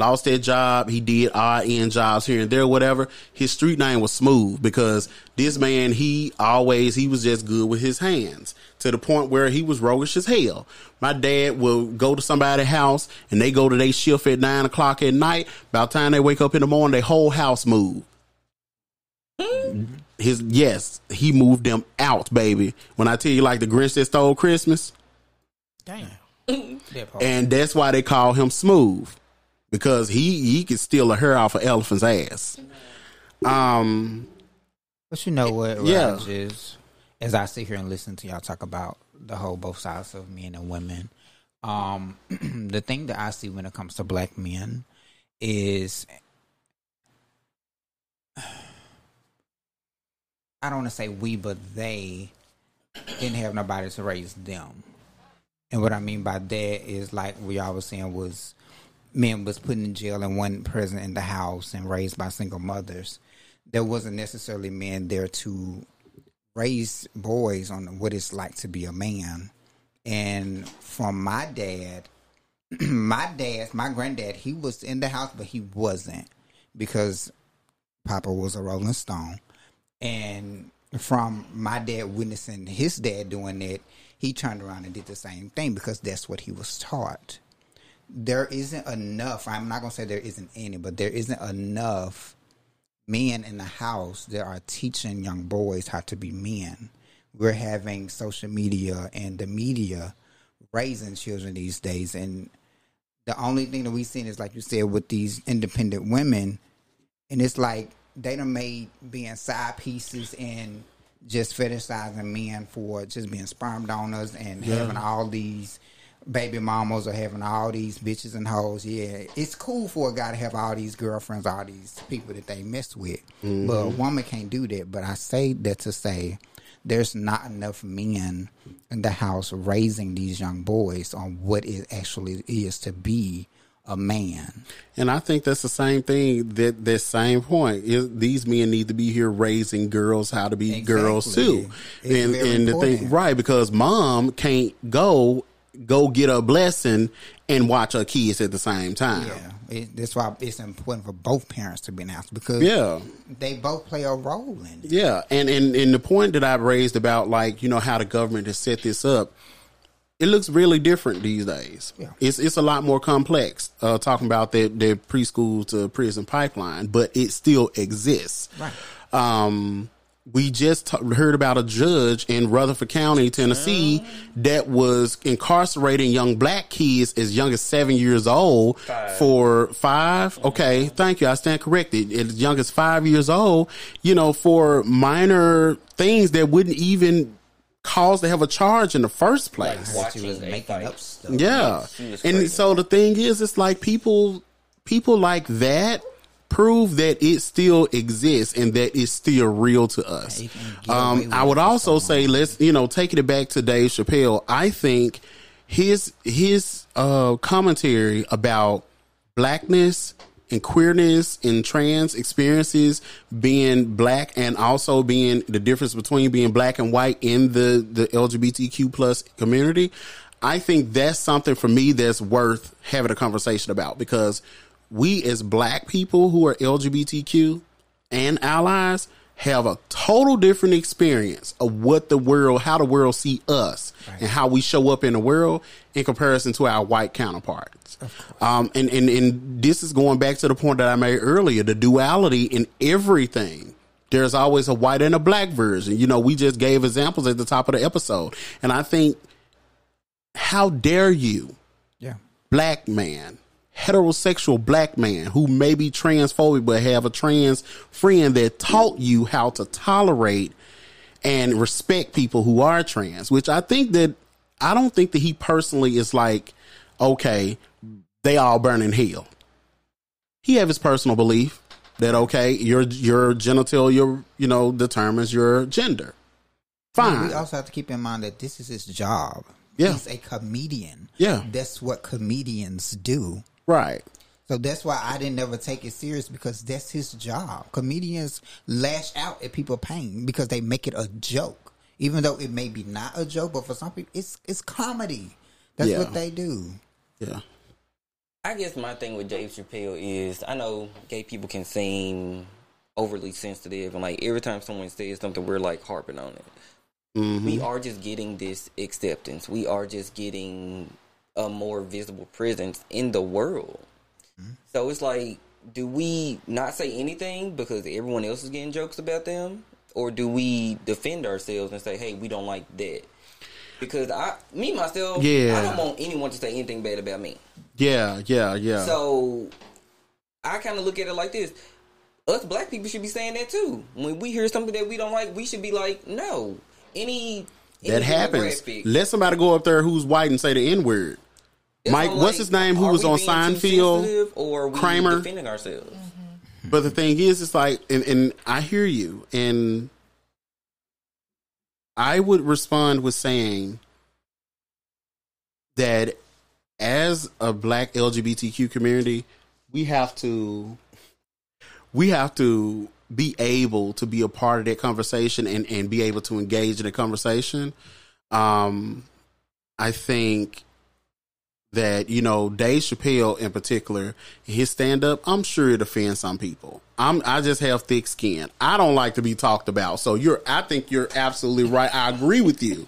lost that job. He did odd end jobs here and there, whatever. His street name was Smooth because this man, he always, he was just good with his hands to the point where he was roguish as hell. My dad will go to somebody's house and they go to their shift at nine o'clock at night. By the time they wake up in the morning, their whole house moved. His yes, he moved them out, baby. When I tell you like the Grinch that stole Christmas, Damn. And that's why they call him Smooth because he he could steal a hair off an elephant's ass. Um, But you know what, Yeah. Raj, is as I sit here and listen to y'all talk about the whole both sides of men and women, um, [CLEARS THROAT] the thing that I see when it comes to black men is I don't want to say we, but they didn't have nobody to raise them. And what I mean by that is like we all always saying was men was put in jail and one present in the house and raised by single mothers. There wasn't necessarily men there to raise boys on what it's like to be a man. And from my dad, [CLEARS THROAT] my dad, my granddad, he was in the house, but he wasn't because Papa was a Rolling Stone. And from my dad witnessing his dad doing it, he turned around and did the same thing because that's what he was taught. There isn't enough, I'm not going to say there isn't any, but there isn't enough men in the house that are teaching young boys how to be men. We're having social media and the media raising children these days. And the only thing that we've seen is, like you said, with these independent women, and it's like they done made being side pieces and just fetishizing men for just being sperm donors and having all these baby mamas are having all these bitches and hoes. Yeah, it's cool for a guy to have all these girlfriends, all these people that they mess with. Mm-hmm. But a woman can't do that. But I say that to say there's not enough men in the house raising these young boys on what it actually is to be a man. And I think that's the same thing. That that same point is these men need to be here raising girls how to be Exactly. girls too. It's and and the thing, right? Because mom can't go go get a blessing and watch her kids at the same time. Yeah, it, that's why it's important for both parents to be announced because Yeah. they both play a role in it. Yeah, and, and and the point that I've raised about like you know how the government has set this up, it looks really different these days. Yeah. It's it's a lot more complex. Uh, talking about the the preschool to prison pipeline, but it still exists. Right. Um, we just t- heard about a judge in Rutherford County, Tennessee, that was incarcerating young black kids as young as seven years old for 5 Okay, thank you. I stand corrected. As young as five years old, you know, for minor things that wouldn't even cause to have a charge in the first place. That you was making fight. up stuff. Yeah. And so the thing is, it's like people, people like that prove that it still exists and that it's still real to us. They can get away Um, I would also so say, let's, you know, taking it back to Dave Chappelle, I think his, his, uh, commentary about blackness and queerness and trans experiences being black and also being the difference between being black and white in the the LGBTQ plus community I think that's something for me that's worth having a conversation about because we as black people who are LGBTQ and allies have a total different experience of what the world, how the world see us and how we show up in the world in comparison to our white counterparts. Um, and, and, and this is going back to the point that I made earlier, the duality in everything. There's always a white and a black version. You know, we just gave examples at the top of the episode. And I think, how dare you Yeah. black man, heterosexual black man who may be transphobic but have a trans friend that taught you how to tolerate and respect people who are trans, which I think that I don't think that he personally is like, okay, they all burn in hell. He have his personal belief that okay, your your genital, your you know, determines your gender. Fine. We also have to keep in mind that this is his job. Yeah. He's a comedian. Yeah. That's what comedians do. Right. So that's why I didn't ever take it serious because that's his job. Comedians lash out at people pain because they make it a joke. Even though it may be not a joke, but for some people it's it's comedy. That's Yeah. what they do. Yeah. I guess my thing with Dave Chappelle is I know gay people can seem overly sensitive and like every time someone says something we're like harping on it. Mm-hmm. We are just getting this acceptance. We are just getting a more visible presence in the world. So it's like, do we not say anything because everyone else is getting jokes about them? Or do we defend ourselves and say, hey, we don't like that? Because I, me myself, Yeah. I don't want anyone to say anything bad about me. Yeah, yeah, yeah. So I kind of look at it like this: us black people should be saying that too. When we hear something that we don't like, we should be like, no. Any that happens. Let somebody go up there who's white and say the N word. Mike, what's like, his name? Who was on Seinfeld? Or Kramer? defending ourselves? Mm-hmm. But the thing is, it's like, and, and I hear you, and I would respond with saying that as a black LGBTQ community, we have to we have to be able to be a part of that conversation and, and be able to engage in a conversation. Um, I think that you know Dave Chappelle in particular, his stand up, I'm sure it offends some people. I'm I just have thick skin. I don't like to be talked about. So you're I think you're absolutely right. I agree with you.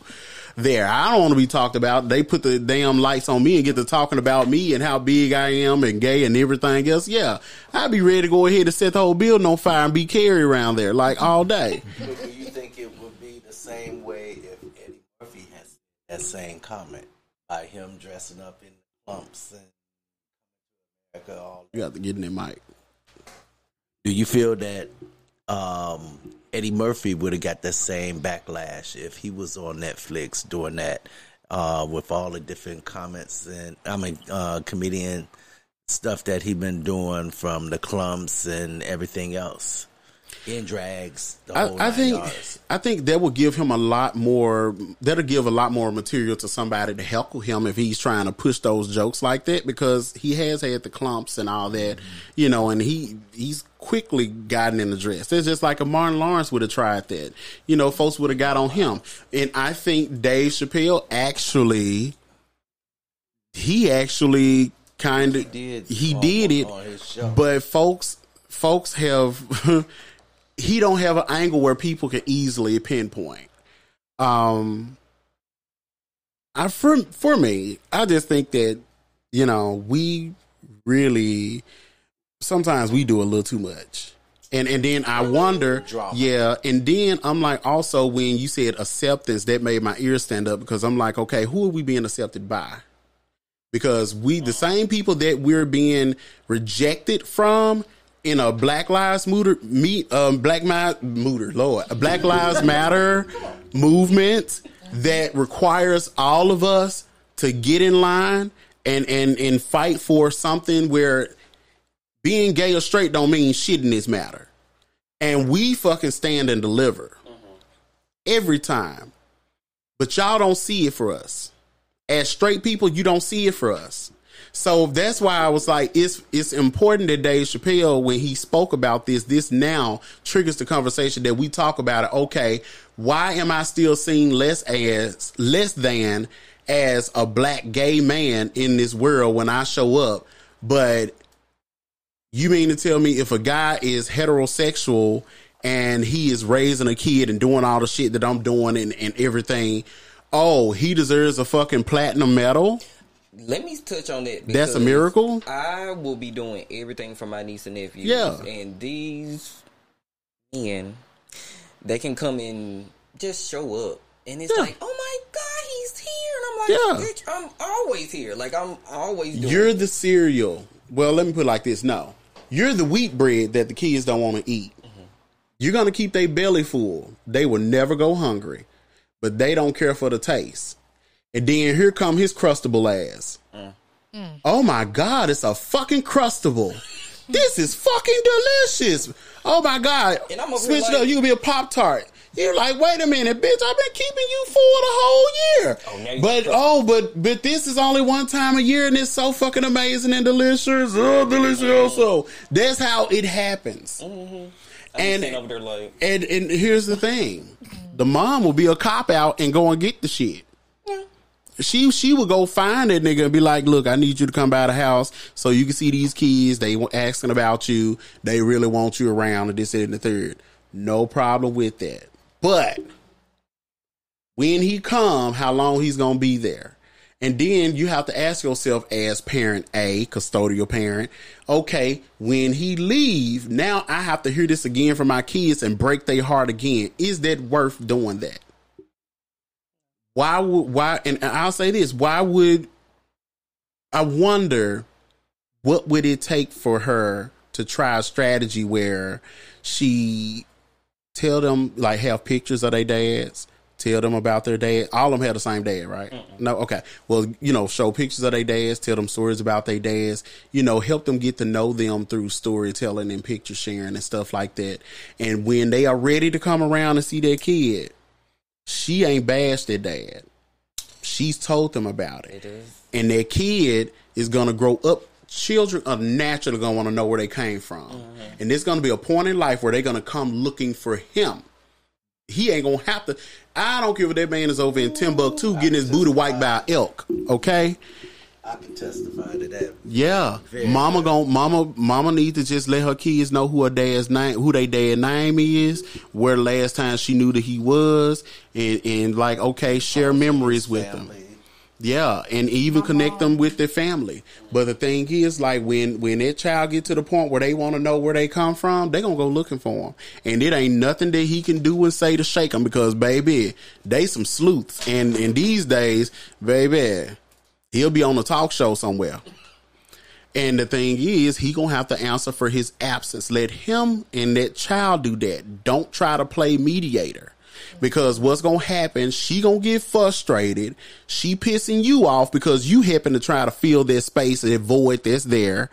There, I don't want to be talked about. They put the damn lights on me and get to talking about me and how big I am and gay and everything else. Yeah, I'd be ready to go ahead and set the whole building on fire and be carried around there like all day. [LAUGHS] But do you think it would be the same way if Eddie Murphy has that same comment by him dressing up in Klumps and America all You have to get in there, Mike. Do you feel that um, Eddie Murphy would have got the same backlash if he was on Netflix doing that uh, with all the different comments and I mean uh, comedian stuff that he been doing from the Klumps and everything else in drags. The whole I, I think yards. I think that will give him a lot more. That'll give a lot more material to somebody to heckle him if he's trying to push those jokes like that because he has had the Klumps and all that, you know, and he he's quickly gotten in the dress. It's just like a Martin Lawrence would have tried that, you know, folks would have got on him, and I think Dave Chappelle actually he actually kind of did he did it, on his show. but folks folks have [LAUGHS] he don't have an angle where people can easily pinpoint. Um, I for for me, I just think that you know we really sometimes we do a little too much. And and then I wonder, Drama. yeah. And then I'm like, also when you said acceptance, that made my ears stand up because I'm like, okay, who are we being accepted by? because we the same people that we're being rejected from in a Black Lives Matter meet um Black Ma- Matter Lord a Black Lives [LAUGHS] Matter movement that requires all of us to get in line and and and fight for something where being gay or straight don't mean shit in this matter. And we fucking stand and deliver uh-huh. every time. But y'all don't see it for us as straight people, you don't see it for us. So that's why I was like, it's it's important that Dave Chappelle, when he spoke about this, this now triggers the conversation that we talk about it. Okay, why am I still seen less as less than as a black gay man in this world when I show up? But you mean to tell me if a guy is heterosexual and he is raising a kid and doing all the shit that I'm doing and, and everything, oh, he deserves a fucking platinum medal? Let me touch on that. That's a miracle? I will be doing everything for my niece and nephews. Yeah. And these men, they can come and just show up. And it's Yeah. like, oh my God, he's here. And I'm like, Yeah. bitch, I'm always here. Like, I'm always doing You're the cereal. Well, let me put it like this. No. You're the wheat bread that the kids don't want to eat. Mm-hmm. You're going to keep their belly full. They will never go hungry, but they don't care for the taste. And then here come his crustable ass. Mm. Mm. Oh my God, it's a fucking crustable. [LAUGHS] this is fucking delicious. Oh my God. And I'm over Switch here it up. like- You can be a Pop Tart. You're like, wait a minute, bitch. I've been keeping you for the whole year. Oh, but oh, but but this is only one time a year, and it's so fucking amazing and delicious. Oh, delicioso. That's how it happens. I'm And over there like, and and here's the thing: the mom will be a cop out and go and get the shit. She she would go find that nigga and be like, "Look, I need you to come by the house so you can see these kids. They asking about you. They really want you around, and this and the third. No problem with that. But when he come, how long he's gonna be there? And then you have to ask yourself as parent A, custodial parent, okay, when he leave, now I have to hear this again from my kids and break their heart again. Is that worth doing that? Why would why and I'll say this, why would I wonder what would it take for her to try a strategy where she tell them like have pictures of their dads, tell them about their dad. All of them had the same dad, right? No, okay. Well, you know, show pictures of their dads, tell them stories about their dads. You know, help them get to know them through storytelling and picture sharing and stuff like that. And when they are ready to come around and see their kid, she ain't bashed their dad. She's told them about it it is. and their kid is gonna grow up. Children are naturally gonna want to know where they came from, mm-hmm. and there's gonna be a point in life where they're gonna come looking for him. He ain't gonna have to. I don't care if that man is over in Timbuktu getting his booty wiped by an elk. Okay, I can testify to that. yeah, mama gon' mama mama needs to just let her kids know who her dad's name, who they dad name is, where last time she knew that he was, and and like okay, share oh, memories with them. Yeah, and even connect them with their family. But the thing is, like when when that child get to the point where they want to know where they come from, they gonna go looking for them, and it ain't nothing that he can do and say to shake them because baby, they some sleuths, and in these days, baby, he'll be on a talk show somewhere. And the thing is, he gonna have to answer for his absence. Let him and that child do that. Don't try to play mediator Because what's gonna happen, she gonna get frustrated. She pissing you off because you happen to try to fill that space and void that's there.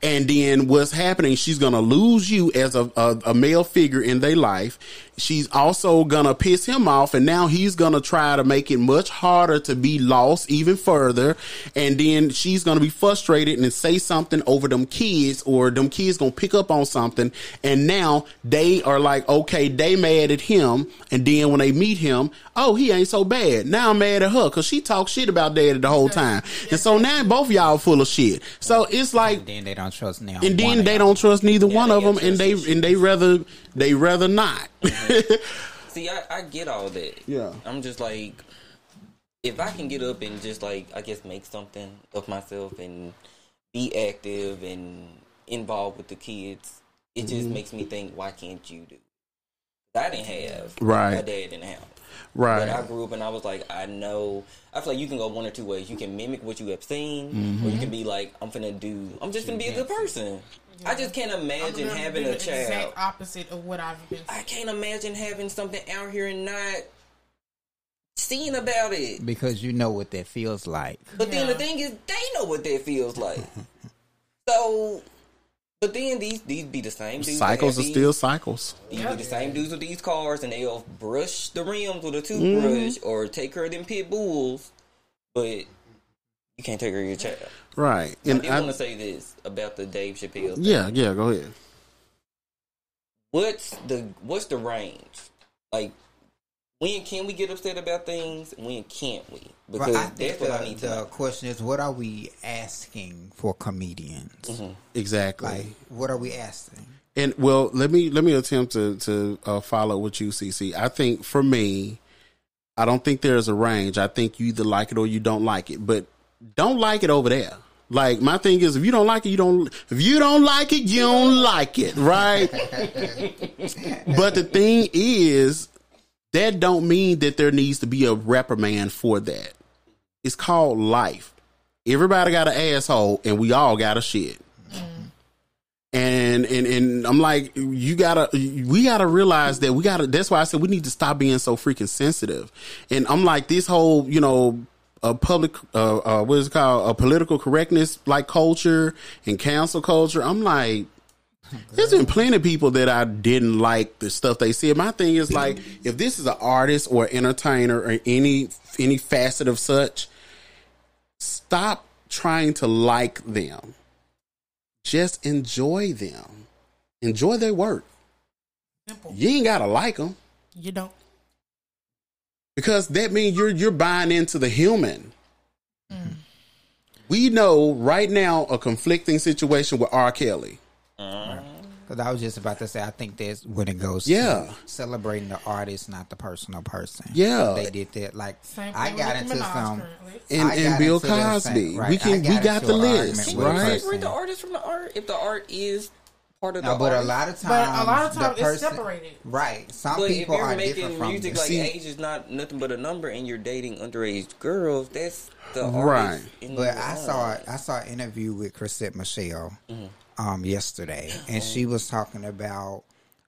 And then what's happening, she's gonna lose you as a, a, a male figure in their life. She's also gonna piss him off and now he's gonna try to make it much harder to be lost even further. And then she's gonna be frustrated and say something over them kids or them kids gonna pick up on something. And now they are like, okay, they mad at him. And then when they meet him, oh, he ain't so bad. Now I'm mad at her because she talked shit about daddy the whole time. And so now both y'all full of shit. So it's like, Then they don't trust now. and then they don't trust neither one of them, and they and they rather they rather not. [LAUGHS] See, I, I get all that. Yeah. I'm just like, if I can get up and just like, I guess, make something of myself and be active and involved with the kids, it just Mm-hmm. makes me think, why can't you do? I didn't have. Right. My dad didn't have. But I grew up and I was like, I know. I feel like you can go one or two ways. You can mimic what you have seen, or Mm-hmm. you can be like, I'm finna do. I'm just gonna be a good person. I just can't I'm imagine having do a the child. exact opposite of what I've been. I can't imagine having something out here and not seeing about it. because you know what that feels like. But then the thing is, they know what that feels like. [LAUGHS] so, but then these these be the same dudes. cycles are these- still cycles. These be the same dudes with these cars, and they'll brush the rims with a toothbrush mm-hmm. or take care of them pit bulls. But you can't take care of your child. Right, I and did I, want to say this about the Dave Chappelle. thing. yeah, yeah, go ahead. what's the what's the range? Like when can we get upset about things? When can't we? Because But I think that's what the, I need to the know. question is, what are we asking for comedians? Mm-hmm. Exactly. Like, what are we asking? And well, let me let me attempt to to uh, follow what you CC. I think for me, I don't think there's a range. I think you either like it or you don't like it, but don't like it over there. Like my thing is, if you don't like it, you don't. If you don't like it, you don't like it, right? [LAUGHS] but the thing is, that don't mean that there needs to be a reprimand for that. It's called life. Everybody got an asshole, and we all got a shit and and and I'm like, you gotta, we gotta realize that we gotta. That's why I said we need to stop being so freaking sensitive. And I'm like, this whole, you know, a public, uh, uh what is it called, a political correctness like culture and cancel culture. I'm like. [LAUGHS] There's been plenty of people that I didn't like the stuff they said. My thing is like, if this is an artist or entertainer or any any facet of such, stop trying to like them just enjoy them. Enjoy their work. Simple. You ain't gotta like them You don't. because that means you're you're buying into the human. Mm. We know right now a conflicting situation with R. Kelly. Because I was just about to say, I think that's when it goes. Yeah. to celebrating the artist, not the personal person. Yeah. they did that. Like Same thing I got with into Nicki Minaj some. currently. And I and Bill Cosby. same- right, We I can we got the list, argument right? person. Separate the artist from the art. If the art is part of the No, but a lot of times, But a lot of times it's person- separated. Right. Some But if people you're are making different from music this. like See- age is not nothing but a number, and you're dating underage girls, that's the Right. artist in But I line. saw I saw an interview with Chrisette Michele Mm-hmm. Um, yesterday, and she was talking about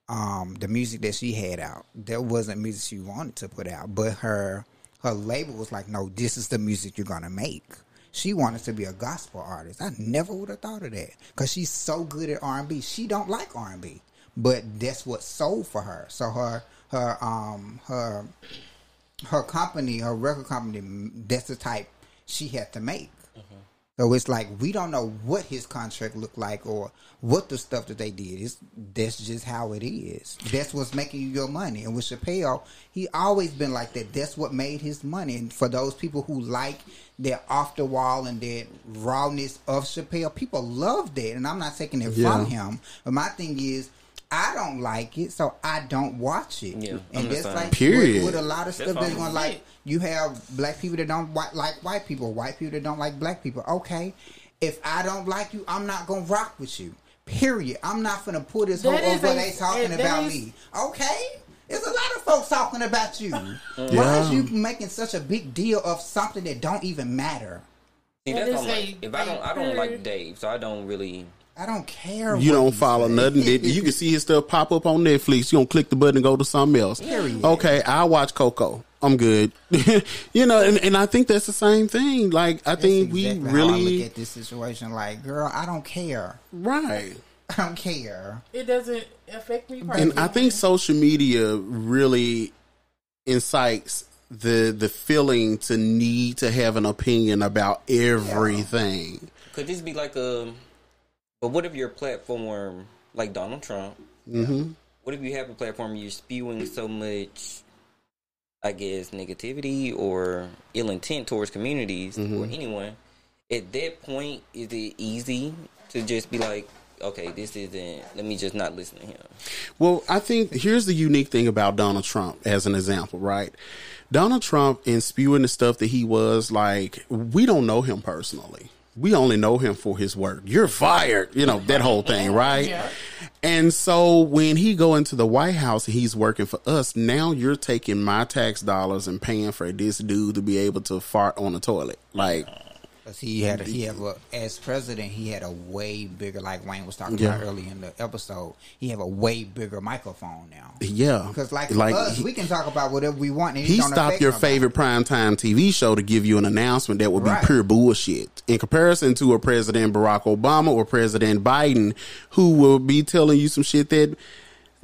um, the music that she had out. That wasn't music she wanted to put out, but her her label was like, "No, this is the music you're gonna make." She wanted to be a gospel artist. I never would have thought of that because she's so good at R and B. She don't like R and B, but that's what sold for her. So her her um her her company, her record company, that's the type she had to make. So it's like we don't know what his contract looked like or what the stuff that they did. It's that's just how it is. That's what's making you your money. And with Chappelle, he always been like that. That's what made his money. And for those people who like that off the wall and that rawness of Chappelle, people love that. And I'm not taking it Yeah. from him. But my thing is. I don't like it, so I don't watch it. Yeah, and the that's like Period. With, with a lot of stuff that's fine. going like you have black people that don't white, like white people, white people that don't like black people. Okay, if I don't like you, I'm not gonna rock with you. Period. I'm not gonna put this whole over a- they talking about is- me. Okay. There's a lot of folks talking about you. Mm. Why Yeah. is you making such a big deal of something that don't even matter? See, that's is what I'm a- like. If I don't, I don't like. Dave, so I don't really. I don't care. You what don't follow say. nothing. That, you can see his stuff pop up on Netflix. You don't click the button and go to something else. Period. Okay, I'll watch Coco. I'm good. [LAUGHS] you know, and, and I think that's the same thing. Like I That's think we exactly how I really look at this situation. Like, girl, I don't care. right. I don't care. It doesn't affect me personally. And I think social media really incites the the feeling to need to have an opinion about everything. Could this be like a? But what if your platform, like Donald Trump? Mm-hmm. What if you have a platform you're spewing so much, I guess, negativity or ill intent towards communities or anyone? At that point, is it easy to just be like, okay, this isn't. Let me just not listen to him. Well, I think here's the unique thing about Donald Trump as an example, right? Donald Trump in spewing the stuff that he was like, we don't know him personally. We only know him for his work. You're fired, you know, that whole thing, right? Yeah. And so when he go into the White House and he's working for us, now you're taking my tax dollars and paying for this dude to be able to fart on the toilet. Like, Cause he had a, he had a, as president he had a way bigger like Wayne was talking Yeah. about earlier in the episode. He have a way bigger microphone now. yeah. Because like, for us, he- we can talk about whatever we want. And he stopped your nobody. favorite primetime TV show to give you an announcement that would be Right. pure bullshit. In comparison to a President Barack Obama or President Biden, who will be telling you some shit that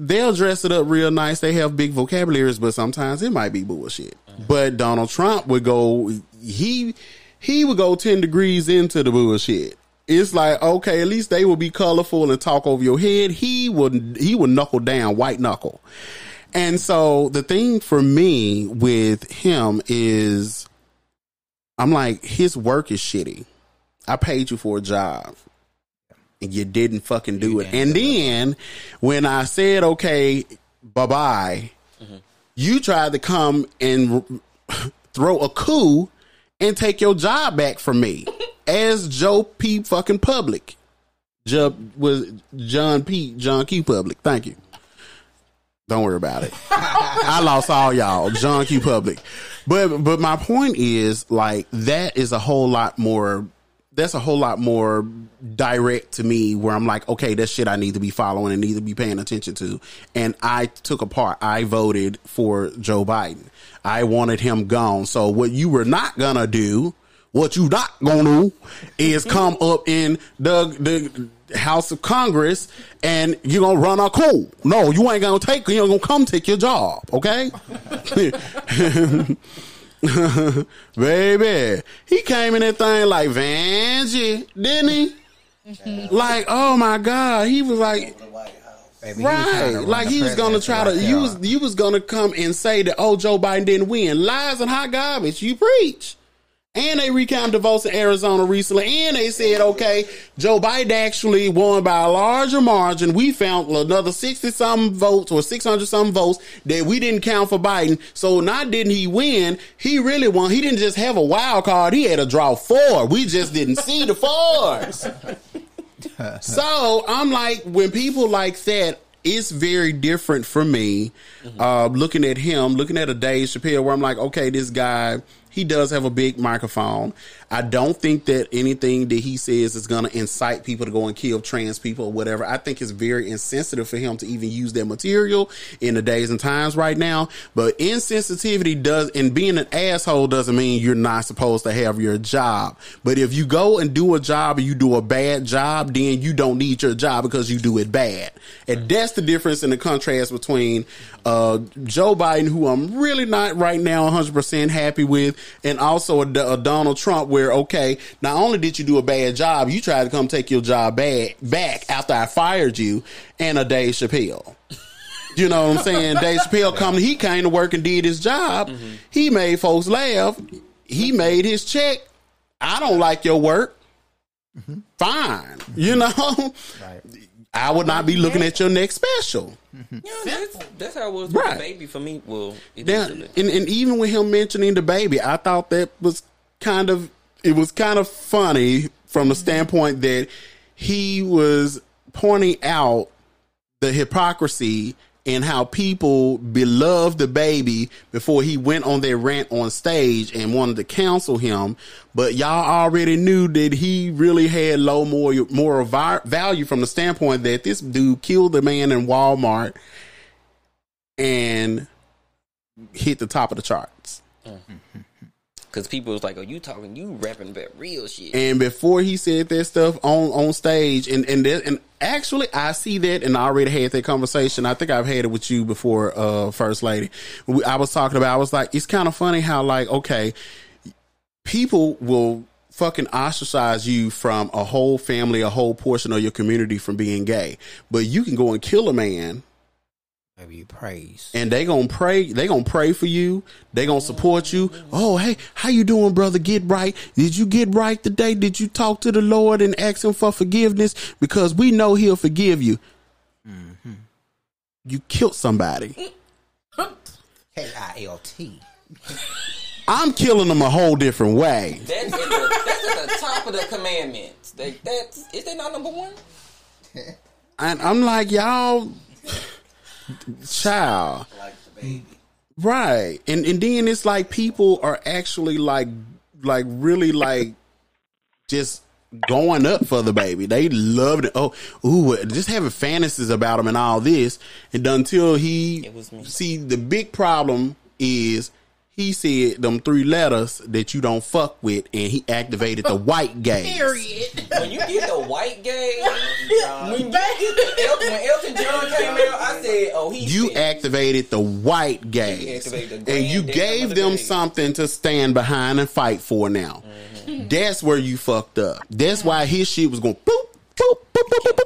they'll dress it up real nice. They have big vocabularies, but sometimes it might be bullshit. Uh-huh. But Donald Trump would go, he, he would go 10 degrees into the bullshit. It's like, okay, at least they will be colorful and talk over your head. He would, he would knuckle down, white knuckle. And so the thing for me with him is I'm like, his work is shitty. I paid you for a job. And you didn't fucking do You it. And then when I said, okay, bye bye, you tried to come and [LAUGHS] throw a coup and take your job back from me [LAUGHS] as Joe P. fucking Public. Joe was John P. John Q. Public. Thank you. Don't worry about it. [LAUGHS] I lost all y'all, John Q. Public. But but my point is like that is a whole lot more. That's a whole lot more direct to me. Where I'm like, okay, that's shit I need to be following and need to be paying attention to. And I took a part. I voted for Joe Biden. I wanted him gone. So what you were not gonna do, what you not gonna do, is [LAUGHS] come up in the the House of Congress and you're gonna run a coup. No, you ain't gonna take. You're gonna come take your job. Okay. [LAUGHS] Baby, he came in that thing like Vanjie, didn't he? [LAUGHS] Like, oh my God, he was like, Baby, he was trying to right, like he was gonna try to, right you was, you was gonna come and say that, oh, Joe Biden didn't win. Lies and hot garbage. You preach. And they recounted the votes in Arizona recently, and they said, okay, Joe Biden actually won by a larger margin. We found another 60 some votes or 600 some votes that we didn't count for Biden. So not didn't he win, he really won. He didn't just have a wild card, he had a draw four. We just didn't see the fours. [LAUGHS] [LAUGHS] so I'm like, when people like that, it's very different for me. Uh, looking at him, looking at a Dave Chappelle, where I'm like, okay, this guy, he does have a big microphone. I don't think that anything that he says is going to incite people to go and kill trans people or whatever. I think it's very insensitive for him to even use that material in the days and times right now. But insensitivity does, and being an asshole doesn't mean you're not supposed to have your job. But if you go and do a job and you do a bad job, then you don't need your job because you do it bad. And that's the difference in the contrast between uh, Joe Biden, who I'm really not right now 100% happy with, and also a, a Donald Trump, where, okay, not only did you do a bad job, you tried to come take your job back, back after I fired you, and a Dave Chappelle. You know what I'm saying? [LAUGHS] Dave Chappelle come, he came to work and did his job. Mm-hmm. He made folks laugh. He made his check. I don't like your work. Mm-hmm. Fine. You know? Right. I would not be looking at your next special. Mm-hmm. Yeah, that's, that's how it was with the baby for me. Well, it Now, and, and even with him mentioning the baby, I thought that was kind of it was kind of funny from the mm-hmm. standpoint that he was pointing out the hypocrisy and how people beloved the baby before he went on their rant on stage and wanted to counsel him. But y'all already knew that he really had low moral, moral value from the standpoint that this dude killed the man in Walmart and hit the top of the charts. Mm-hmm. Because people was like, "Oh, you talking? You rapping about real shit?" And before he said that stuff on on stage, and and that, and actually, I see that, and I already had that conversation. I think I've had it with you before, uh, First Lady. We, I was talking about. I was like, it's kind of funny how like, okay, people will fucking ostracize you from a whole family, a whole portion of your community from being gay, but you can go and kill a man Maybe you praise. and they gonna pray they gonna pray for you. They gonna support you. Oh hey how you doing brother? Get right. Did you get right today? Did you talk to the lord and ask him for forgiveness? Because we know he'll forgive you. Mm-hmm. You killed somebody. K I L T. i'm killing them a whole different way. That's at, the, that's at the top of the commandments. That that's is that not number one? and i'm like y'all child Like. Right. And and then it's like people are actually like like really like just going up for the baby. They loved it. Oh, ooh, just having fantasies about him and all this. And until he It was me. see the big problem is he said them three letters that you don't fuck with, and he activated the white [LAUGHS] gaze. Period. When you get the white gaze, [LAUGHS] uh, when, you get the Elton, when Elton John came out, I said, "Oh, he." You finished. activated the white gaze, the and you gave them gaze. something to stand behind and fight for. Now, mm-hmm. that's where you fucked up. That's why his shit was going boop boop boop boop boop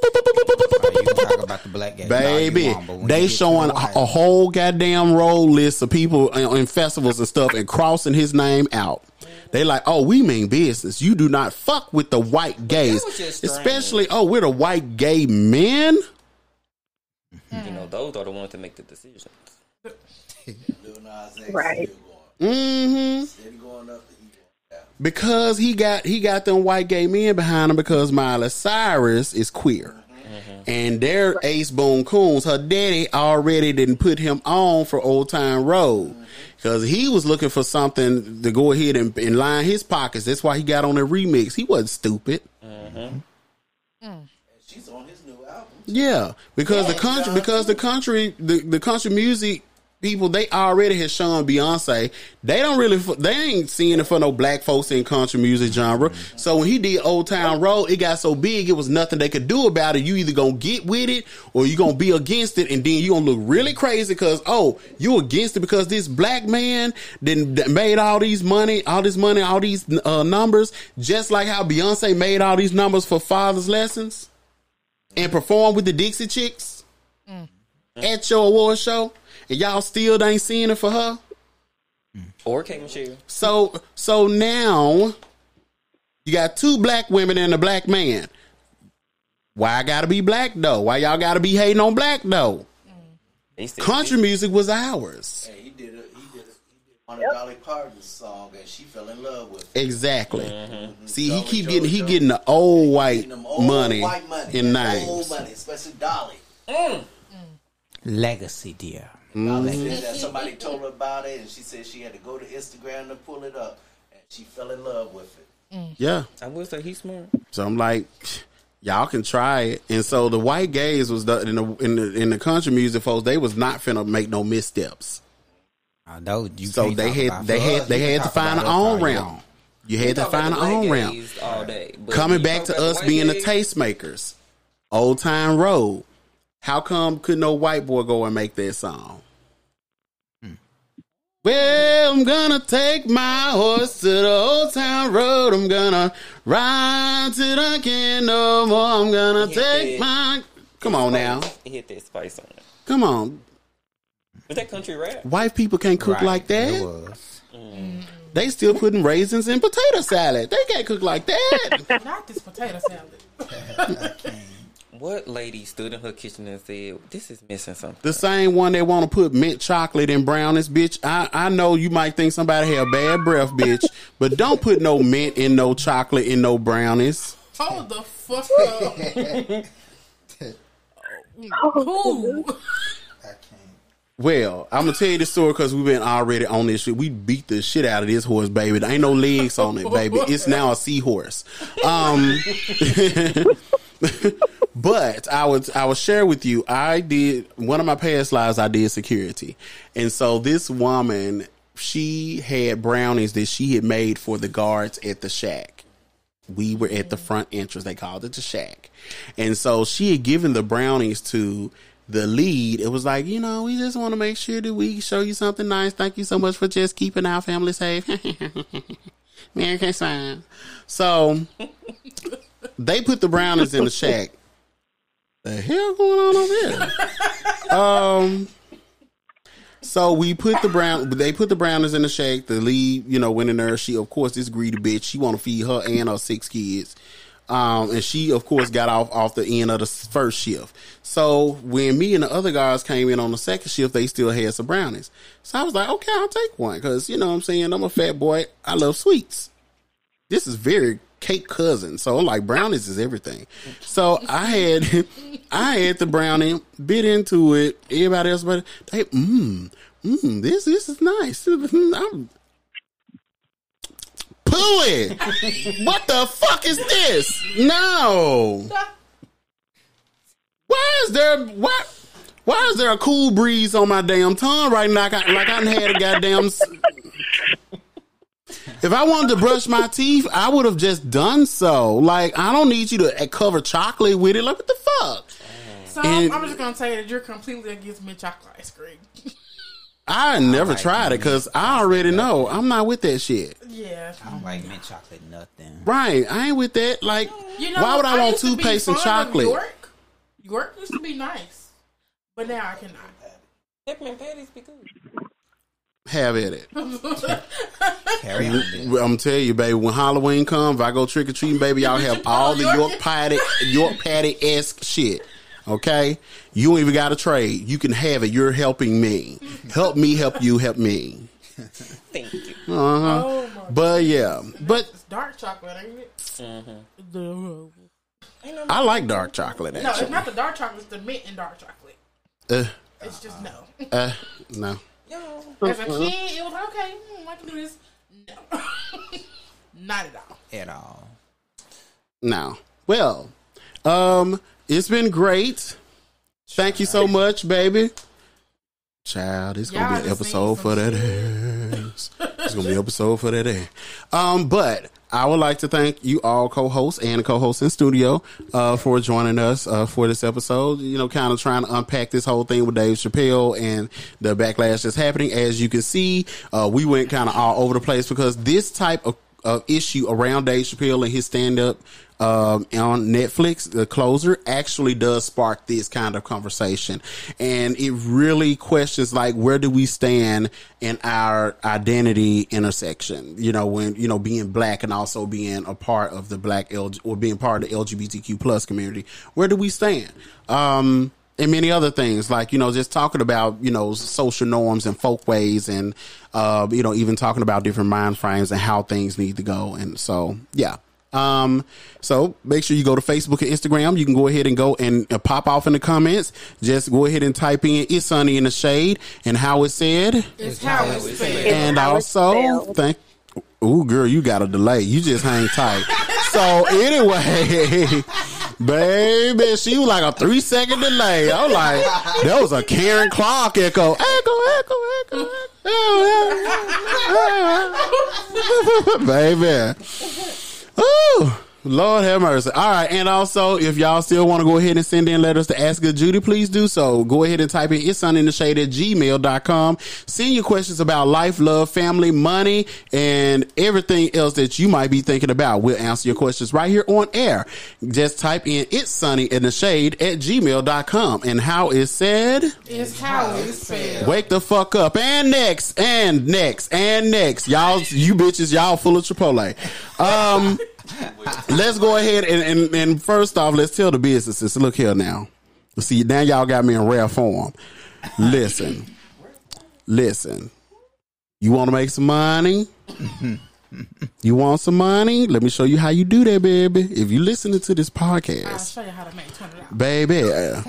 black guy. Baby, they showing a, a whole goddamn roll list of people in, in festivals and stuff and crossing his name out. They like, oh, we mean business. You do not fuck with the white gays, was just strange. especially oh, we're the white gay men. You know, those are the ones that make the decisions. Lil Nas X Right. Mm-hmm. Steady going up. He going down. because he got he got them white gay men behind him because Miley Cyrus is queer. And they're Ace Boone Coons. Her daddy already didn't put him on for Old Time Road because he was looking for something to go ahead and, and line his pockets. That's why he got on the remix. He wasn't stupid. Mm-hmm. Mm. She's on his new album. Yeah, because the country, because the country, the, the country music people, they already had shown Beyonce. They don't really, they ain't seeing it for no black folks in country music genre. So when he did Old Town Road, it got so big, it was nothing they could do about it. You either gonna get with it or you gonna be against it, and then you gonna look really crazy because oh, you against it because this black man then made all these money, all this money, all these uh, numbers, just like how Beyonce made all these numbers for Father's Lessons and perform with the Dixie Chicks at your award show, and y'all still ain't seeing it for her. Or K Michelle. So so now you got two black women and a black man. Why I gotta be black though? Why y'all gotta be hating on black though? They said Country music was ours. Hey, he did a, he did a, he did one of Dolly Parton's song, and she fell in love with. it. Exactly. Mm-hmm. See, he Dolly keep Joe getting he Joe. getting the old white Getting them old money white money, in that names. Old money, especially Dolly. Legacy, dear. Dolly Mm-hmm. said that somebody told her about it, and she said she had to go to Instagram to pull it up, and she fell in love with it. Yeah. I will say he's smart. So I'm like, y'all can try it. And so the white gays was the in the in the in the country music folks, they was not finna make no missteps. I know you. So can't they talk had they had they had to find about their own you round. You had to find about their own black round. all day. Coming back to us white being the tastemakers. Old time road. How come could no white boy go and make that song? Hmm. Well, I'm gonna take my horse to the old town road. I'm gonna ride till I can't no more. I'm gonna Hit take that. my. Come on now. Hit that spice on it. Come on. Was that country rap? White people can't cook Right, like It that. was. Mm. They still putting raisins in potato salad. They can't cook like that. [LAUGHS] Not this potato salad. [LAUGHS] What lady stood in her kitchen and said, "This is missing something"? the same one that want to put mint chocolate in brownies, bitch. I, I know you might think somebody have bad breath, bitch, [LAUGHS] but don't put no mint in no chocolate in no brownies. Hold the fuck [LAUGHS] up. Who? [LAUGHS] Well, I'm gonna tell you the story because we've been already on this shit. We beat the shit out of this horse, baby. There ain't no legs on it, baby. It's now a seahorse. Um, [LAUGHS] but I would I will share with you. I did one of my past lives. I did security, and so this woman she had brownies that she had made for the guards at the shack. We were at the mm. front entrance. They called it the shack, and so she had given the brownies to the lead. It was like, you know, we just want to make sure that we show you something nice. Thank you so much for just keeping our family safe. [LAUGHS] Merry Christmas. So [LAUGHS] they put the brownies in the shack. The hell going on over here? um. So we put the brown. They put the browners in the shack. The lead, you know, went in there. She, of course, this greedy bitch. She want to feed her and her six kids. Um, and she, of course, got off off the end of the first shift. So when me and the other guys came in on the second shift, they still had some brownies. So I was like, okay, I'll take one because you know what I'm saying I'm a fat boy. I love sweets. This is very cake cousin. So I'm like brownies is everything. So I had [LAUGHS] I had the brownie, bit into it. Everybody else, but they mmm mmm this this is nice. [LAUGHS] I'm, Pooey, what the fuck is this? No. Why is there what? Why is there a cool breeze on my damn tongue right now? Like I, like I had a goddamn. S- If I wanted to brush my teeth, I would have just done so. Like I don't need you to uh, cover chocolate with it. Like what the fuck? So And- I'm just gonna say that you're completely against mint chocolate ice cream. [LAUGHS] I never like tried it because I already know I'm not with that shit. yeah. I don't like mint chocolate nothing. Right? I ain't with that. Like, You know, why would I, want used to toothpaste and of chocolate? York. York used to be nice, but now I cannot. Peppermint patties be good. Have at it. [LAUGHS] Carry on. bitch. I'm telling you, baby. When Halloween comes, if I go trick or treating, baby, y'all have [LAUGHS] all the York patty, York patty esque shit. Okay, you ain't even got to trade. You can have it. You're helping me. Help me. Help you. Help me. [LAUGHS] Thank you. Oh my! But yeah, but It's dark chocolate, ain't it? Mm-hmm. The- I like dark chocolate. no, it's not the dark chocolate. It's the mint and dark chocolate. uh, It's just no. uh, no. As a kid, it was like, okay. Hmm, I can do this. No, [COUGHS] not at all. At all. No. Well, um, it's been great. Thank you so much, baby. Child, it's gonna Y'all be an just episode need for some that ass. It's gonna be an episode for that ass. Um, but I would like to thank you all co-hosts and co-hosts in studio uh, for joining us uh, for this episode. You know, kind of trying to unpack this whole thing with Dave Chappelle and the backlash that's happening. As you can see, uh, we went kind of all over the place because this type of uh, issue around Dave Chappelle and his stand up um, on Netflix, the closer actually does spark this kind of conversation. And it really questions like, where do we stand in our identity intersection? You know, when, you know, being black and also being a part of the black L or being part of the LGBTQ plus community, where do we stand? Um, and many other things like you know just talking about you know social norms and folk ways and uh you know even talking about different mind frames and how things need to go and so yeah um so make sure you go to facebook and instagram you can go ahead and go and uh, pop off in the comments just go ahead and type in it's sunny in the shade and how it said It's how it's spelled. and how also spelled. thank Ooh, girl, you got a delay. You just hang tight. [LAUGHS] so anyway, [LAUGHS] baby, she was like a three second delay. I was like, that was a Karen Clark echo. Echo, echo, echo, echo. [LAUGHS] baby. Ooh. Lord have mercy. All right. And also, if y'all still want to go ahead and send in letters to Ask Good Judy, please do so. Go ahead and type in it's sun in the shade at gmail.com. Send your questions about life, love, family, money, and everything else that you might be thinking about. We'll answer your questions right here on air. Just type in it's sunny in the shade at gmail.com. And how is said? It's how it's spelled. Wake the fuck up. And next, and next, and next. Y'all, you bitches, y'all full of Chipotle. Um, let's go ahead and, and, and first off, let's tell the businesses. Look here now. See, now y'all got me in rare form. Listen, listen. You want to make some money? [LAUGHS] You want some money? Let me show you how you do that, baby. If you listening to this I'll podcast, show you how to make twenty. Baby, uh,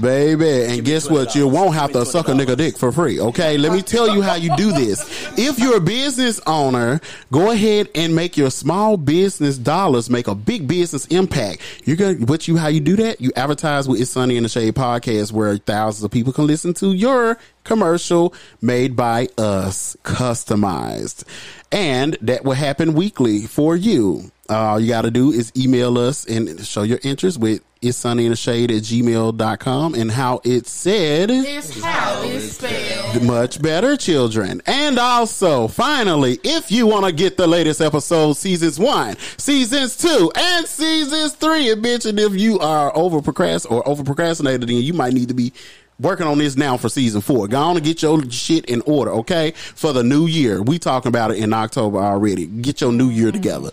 baby. And guess what? You won't have to suck a nigga dick for free. Okay, let me tell you how you do this. If you're a business owner, go ahead and make your small business dollars make a big business impact. You're gonna what you how you do that? You advertise with It's Sunny in the Shade podcast, where thousands of people can listen to your commercial made by us, customized, and that will happen weekly for you. All you got to do is email us and show your interest with it's sunny in the shade at gmail.com and how it said It's how it's spelled. much better children. And also finally if you want to get the latest episodes seasons one seasons two and seasons three and mention if you are over procrast or over procrastinated then you might need to be working on this now for season four. Go on and get your shit in order okay? For the new year. We talking about it in october already. Get your new year together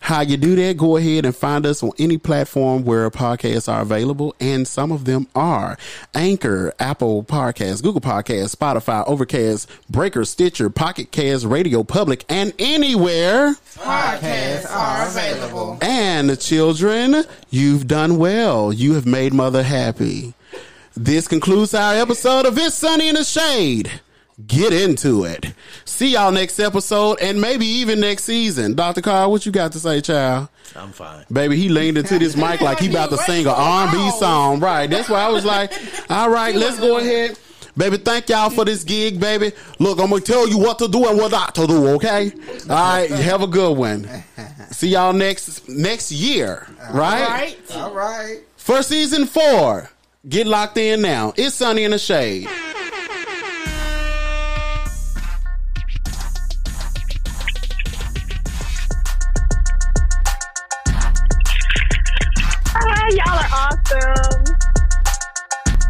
how you do that, go ahead and find us on any platform where podcasts are available, and some of them are Anchor, Apple Podcasts, Google Podcasts, Spotify, Overcast, Breaker, Stitcher, Pocket Cast, Radio Public, and anywhere. Podcasts are available. And children, you've done well. You have made mother happy. This concludes our episode of It's Sunny in the Shade. Get into it. See y'all next episode and maybe even next season. Dr. Carl, what you got to say, child? I'm fine. Baby, he leaned into this mic like he about to sing an R&B song. Right. That's why I was like, all right, let's go ahead. Baby, thank y'all for this gig, baby. Look, I'm going to tell you what to do and what not to do, okay? All right, have a good one. See y'all next next year, right? Right? All right. For season four. Get locked in now. It's Sunny in the Shade.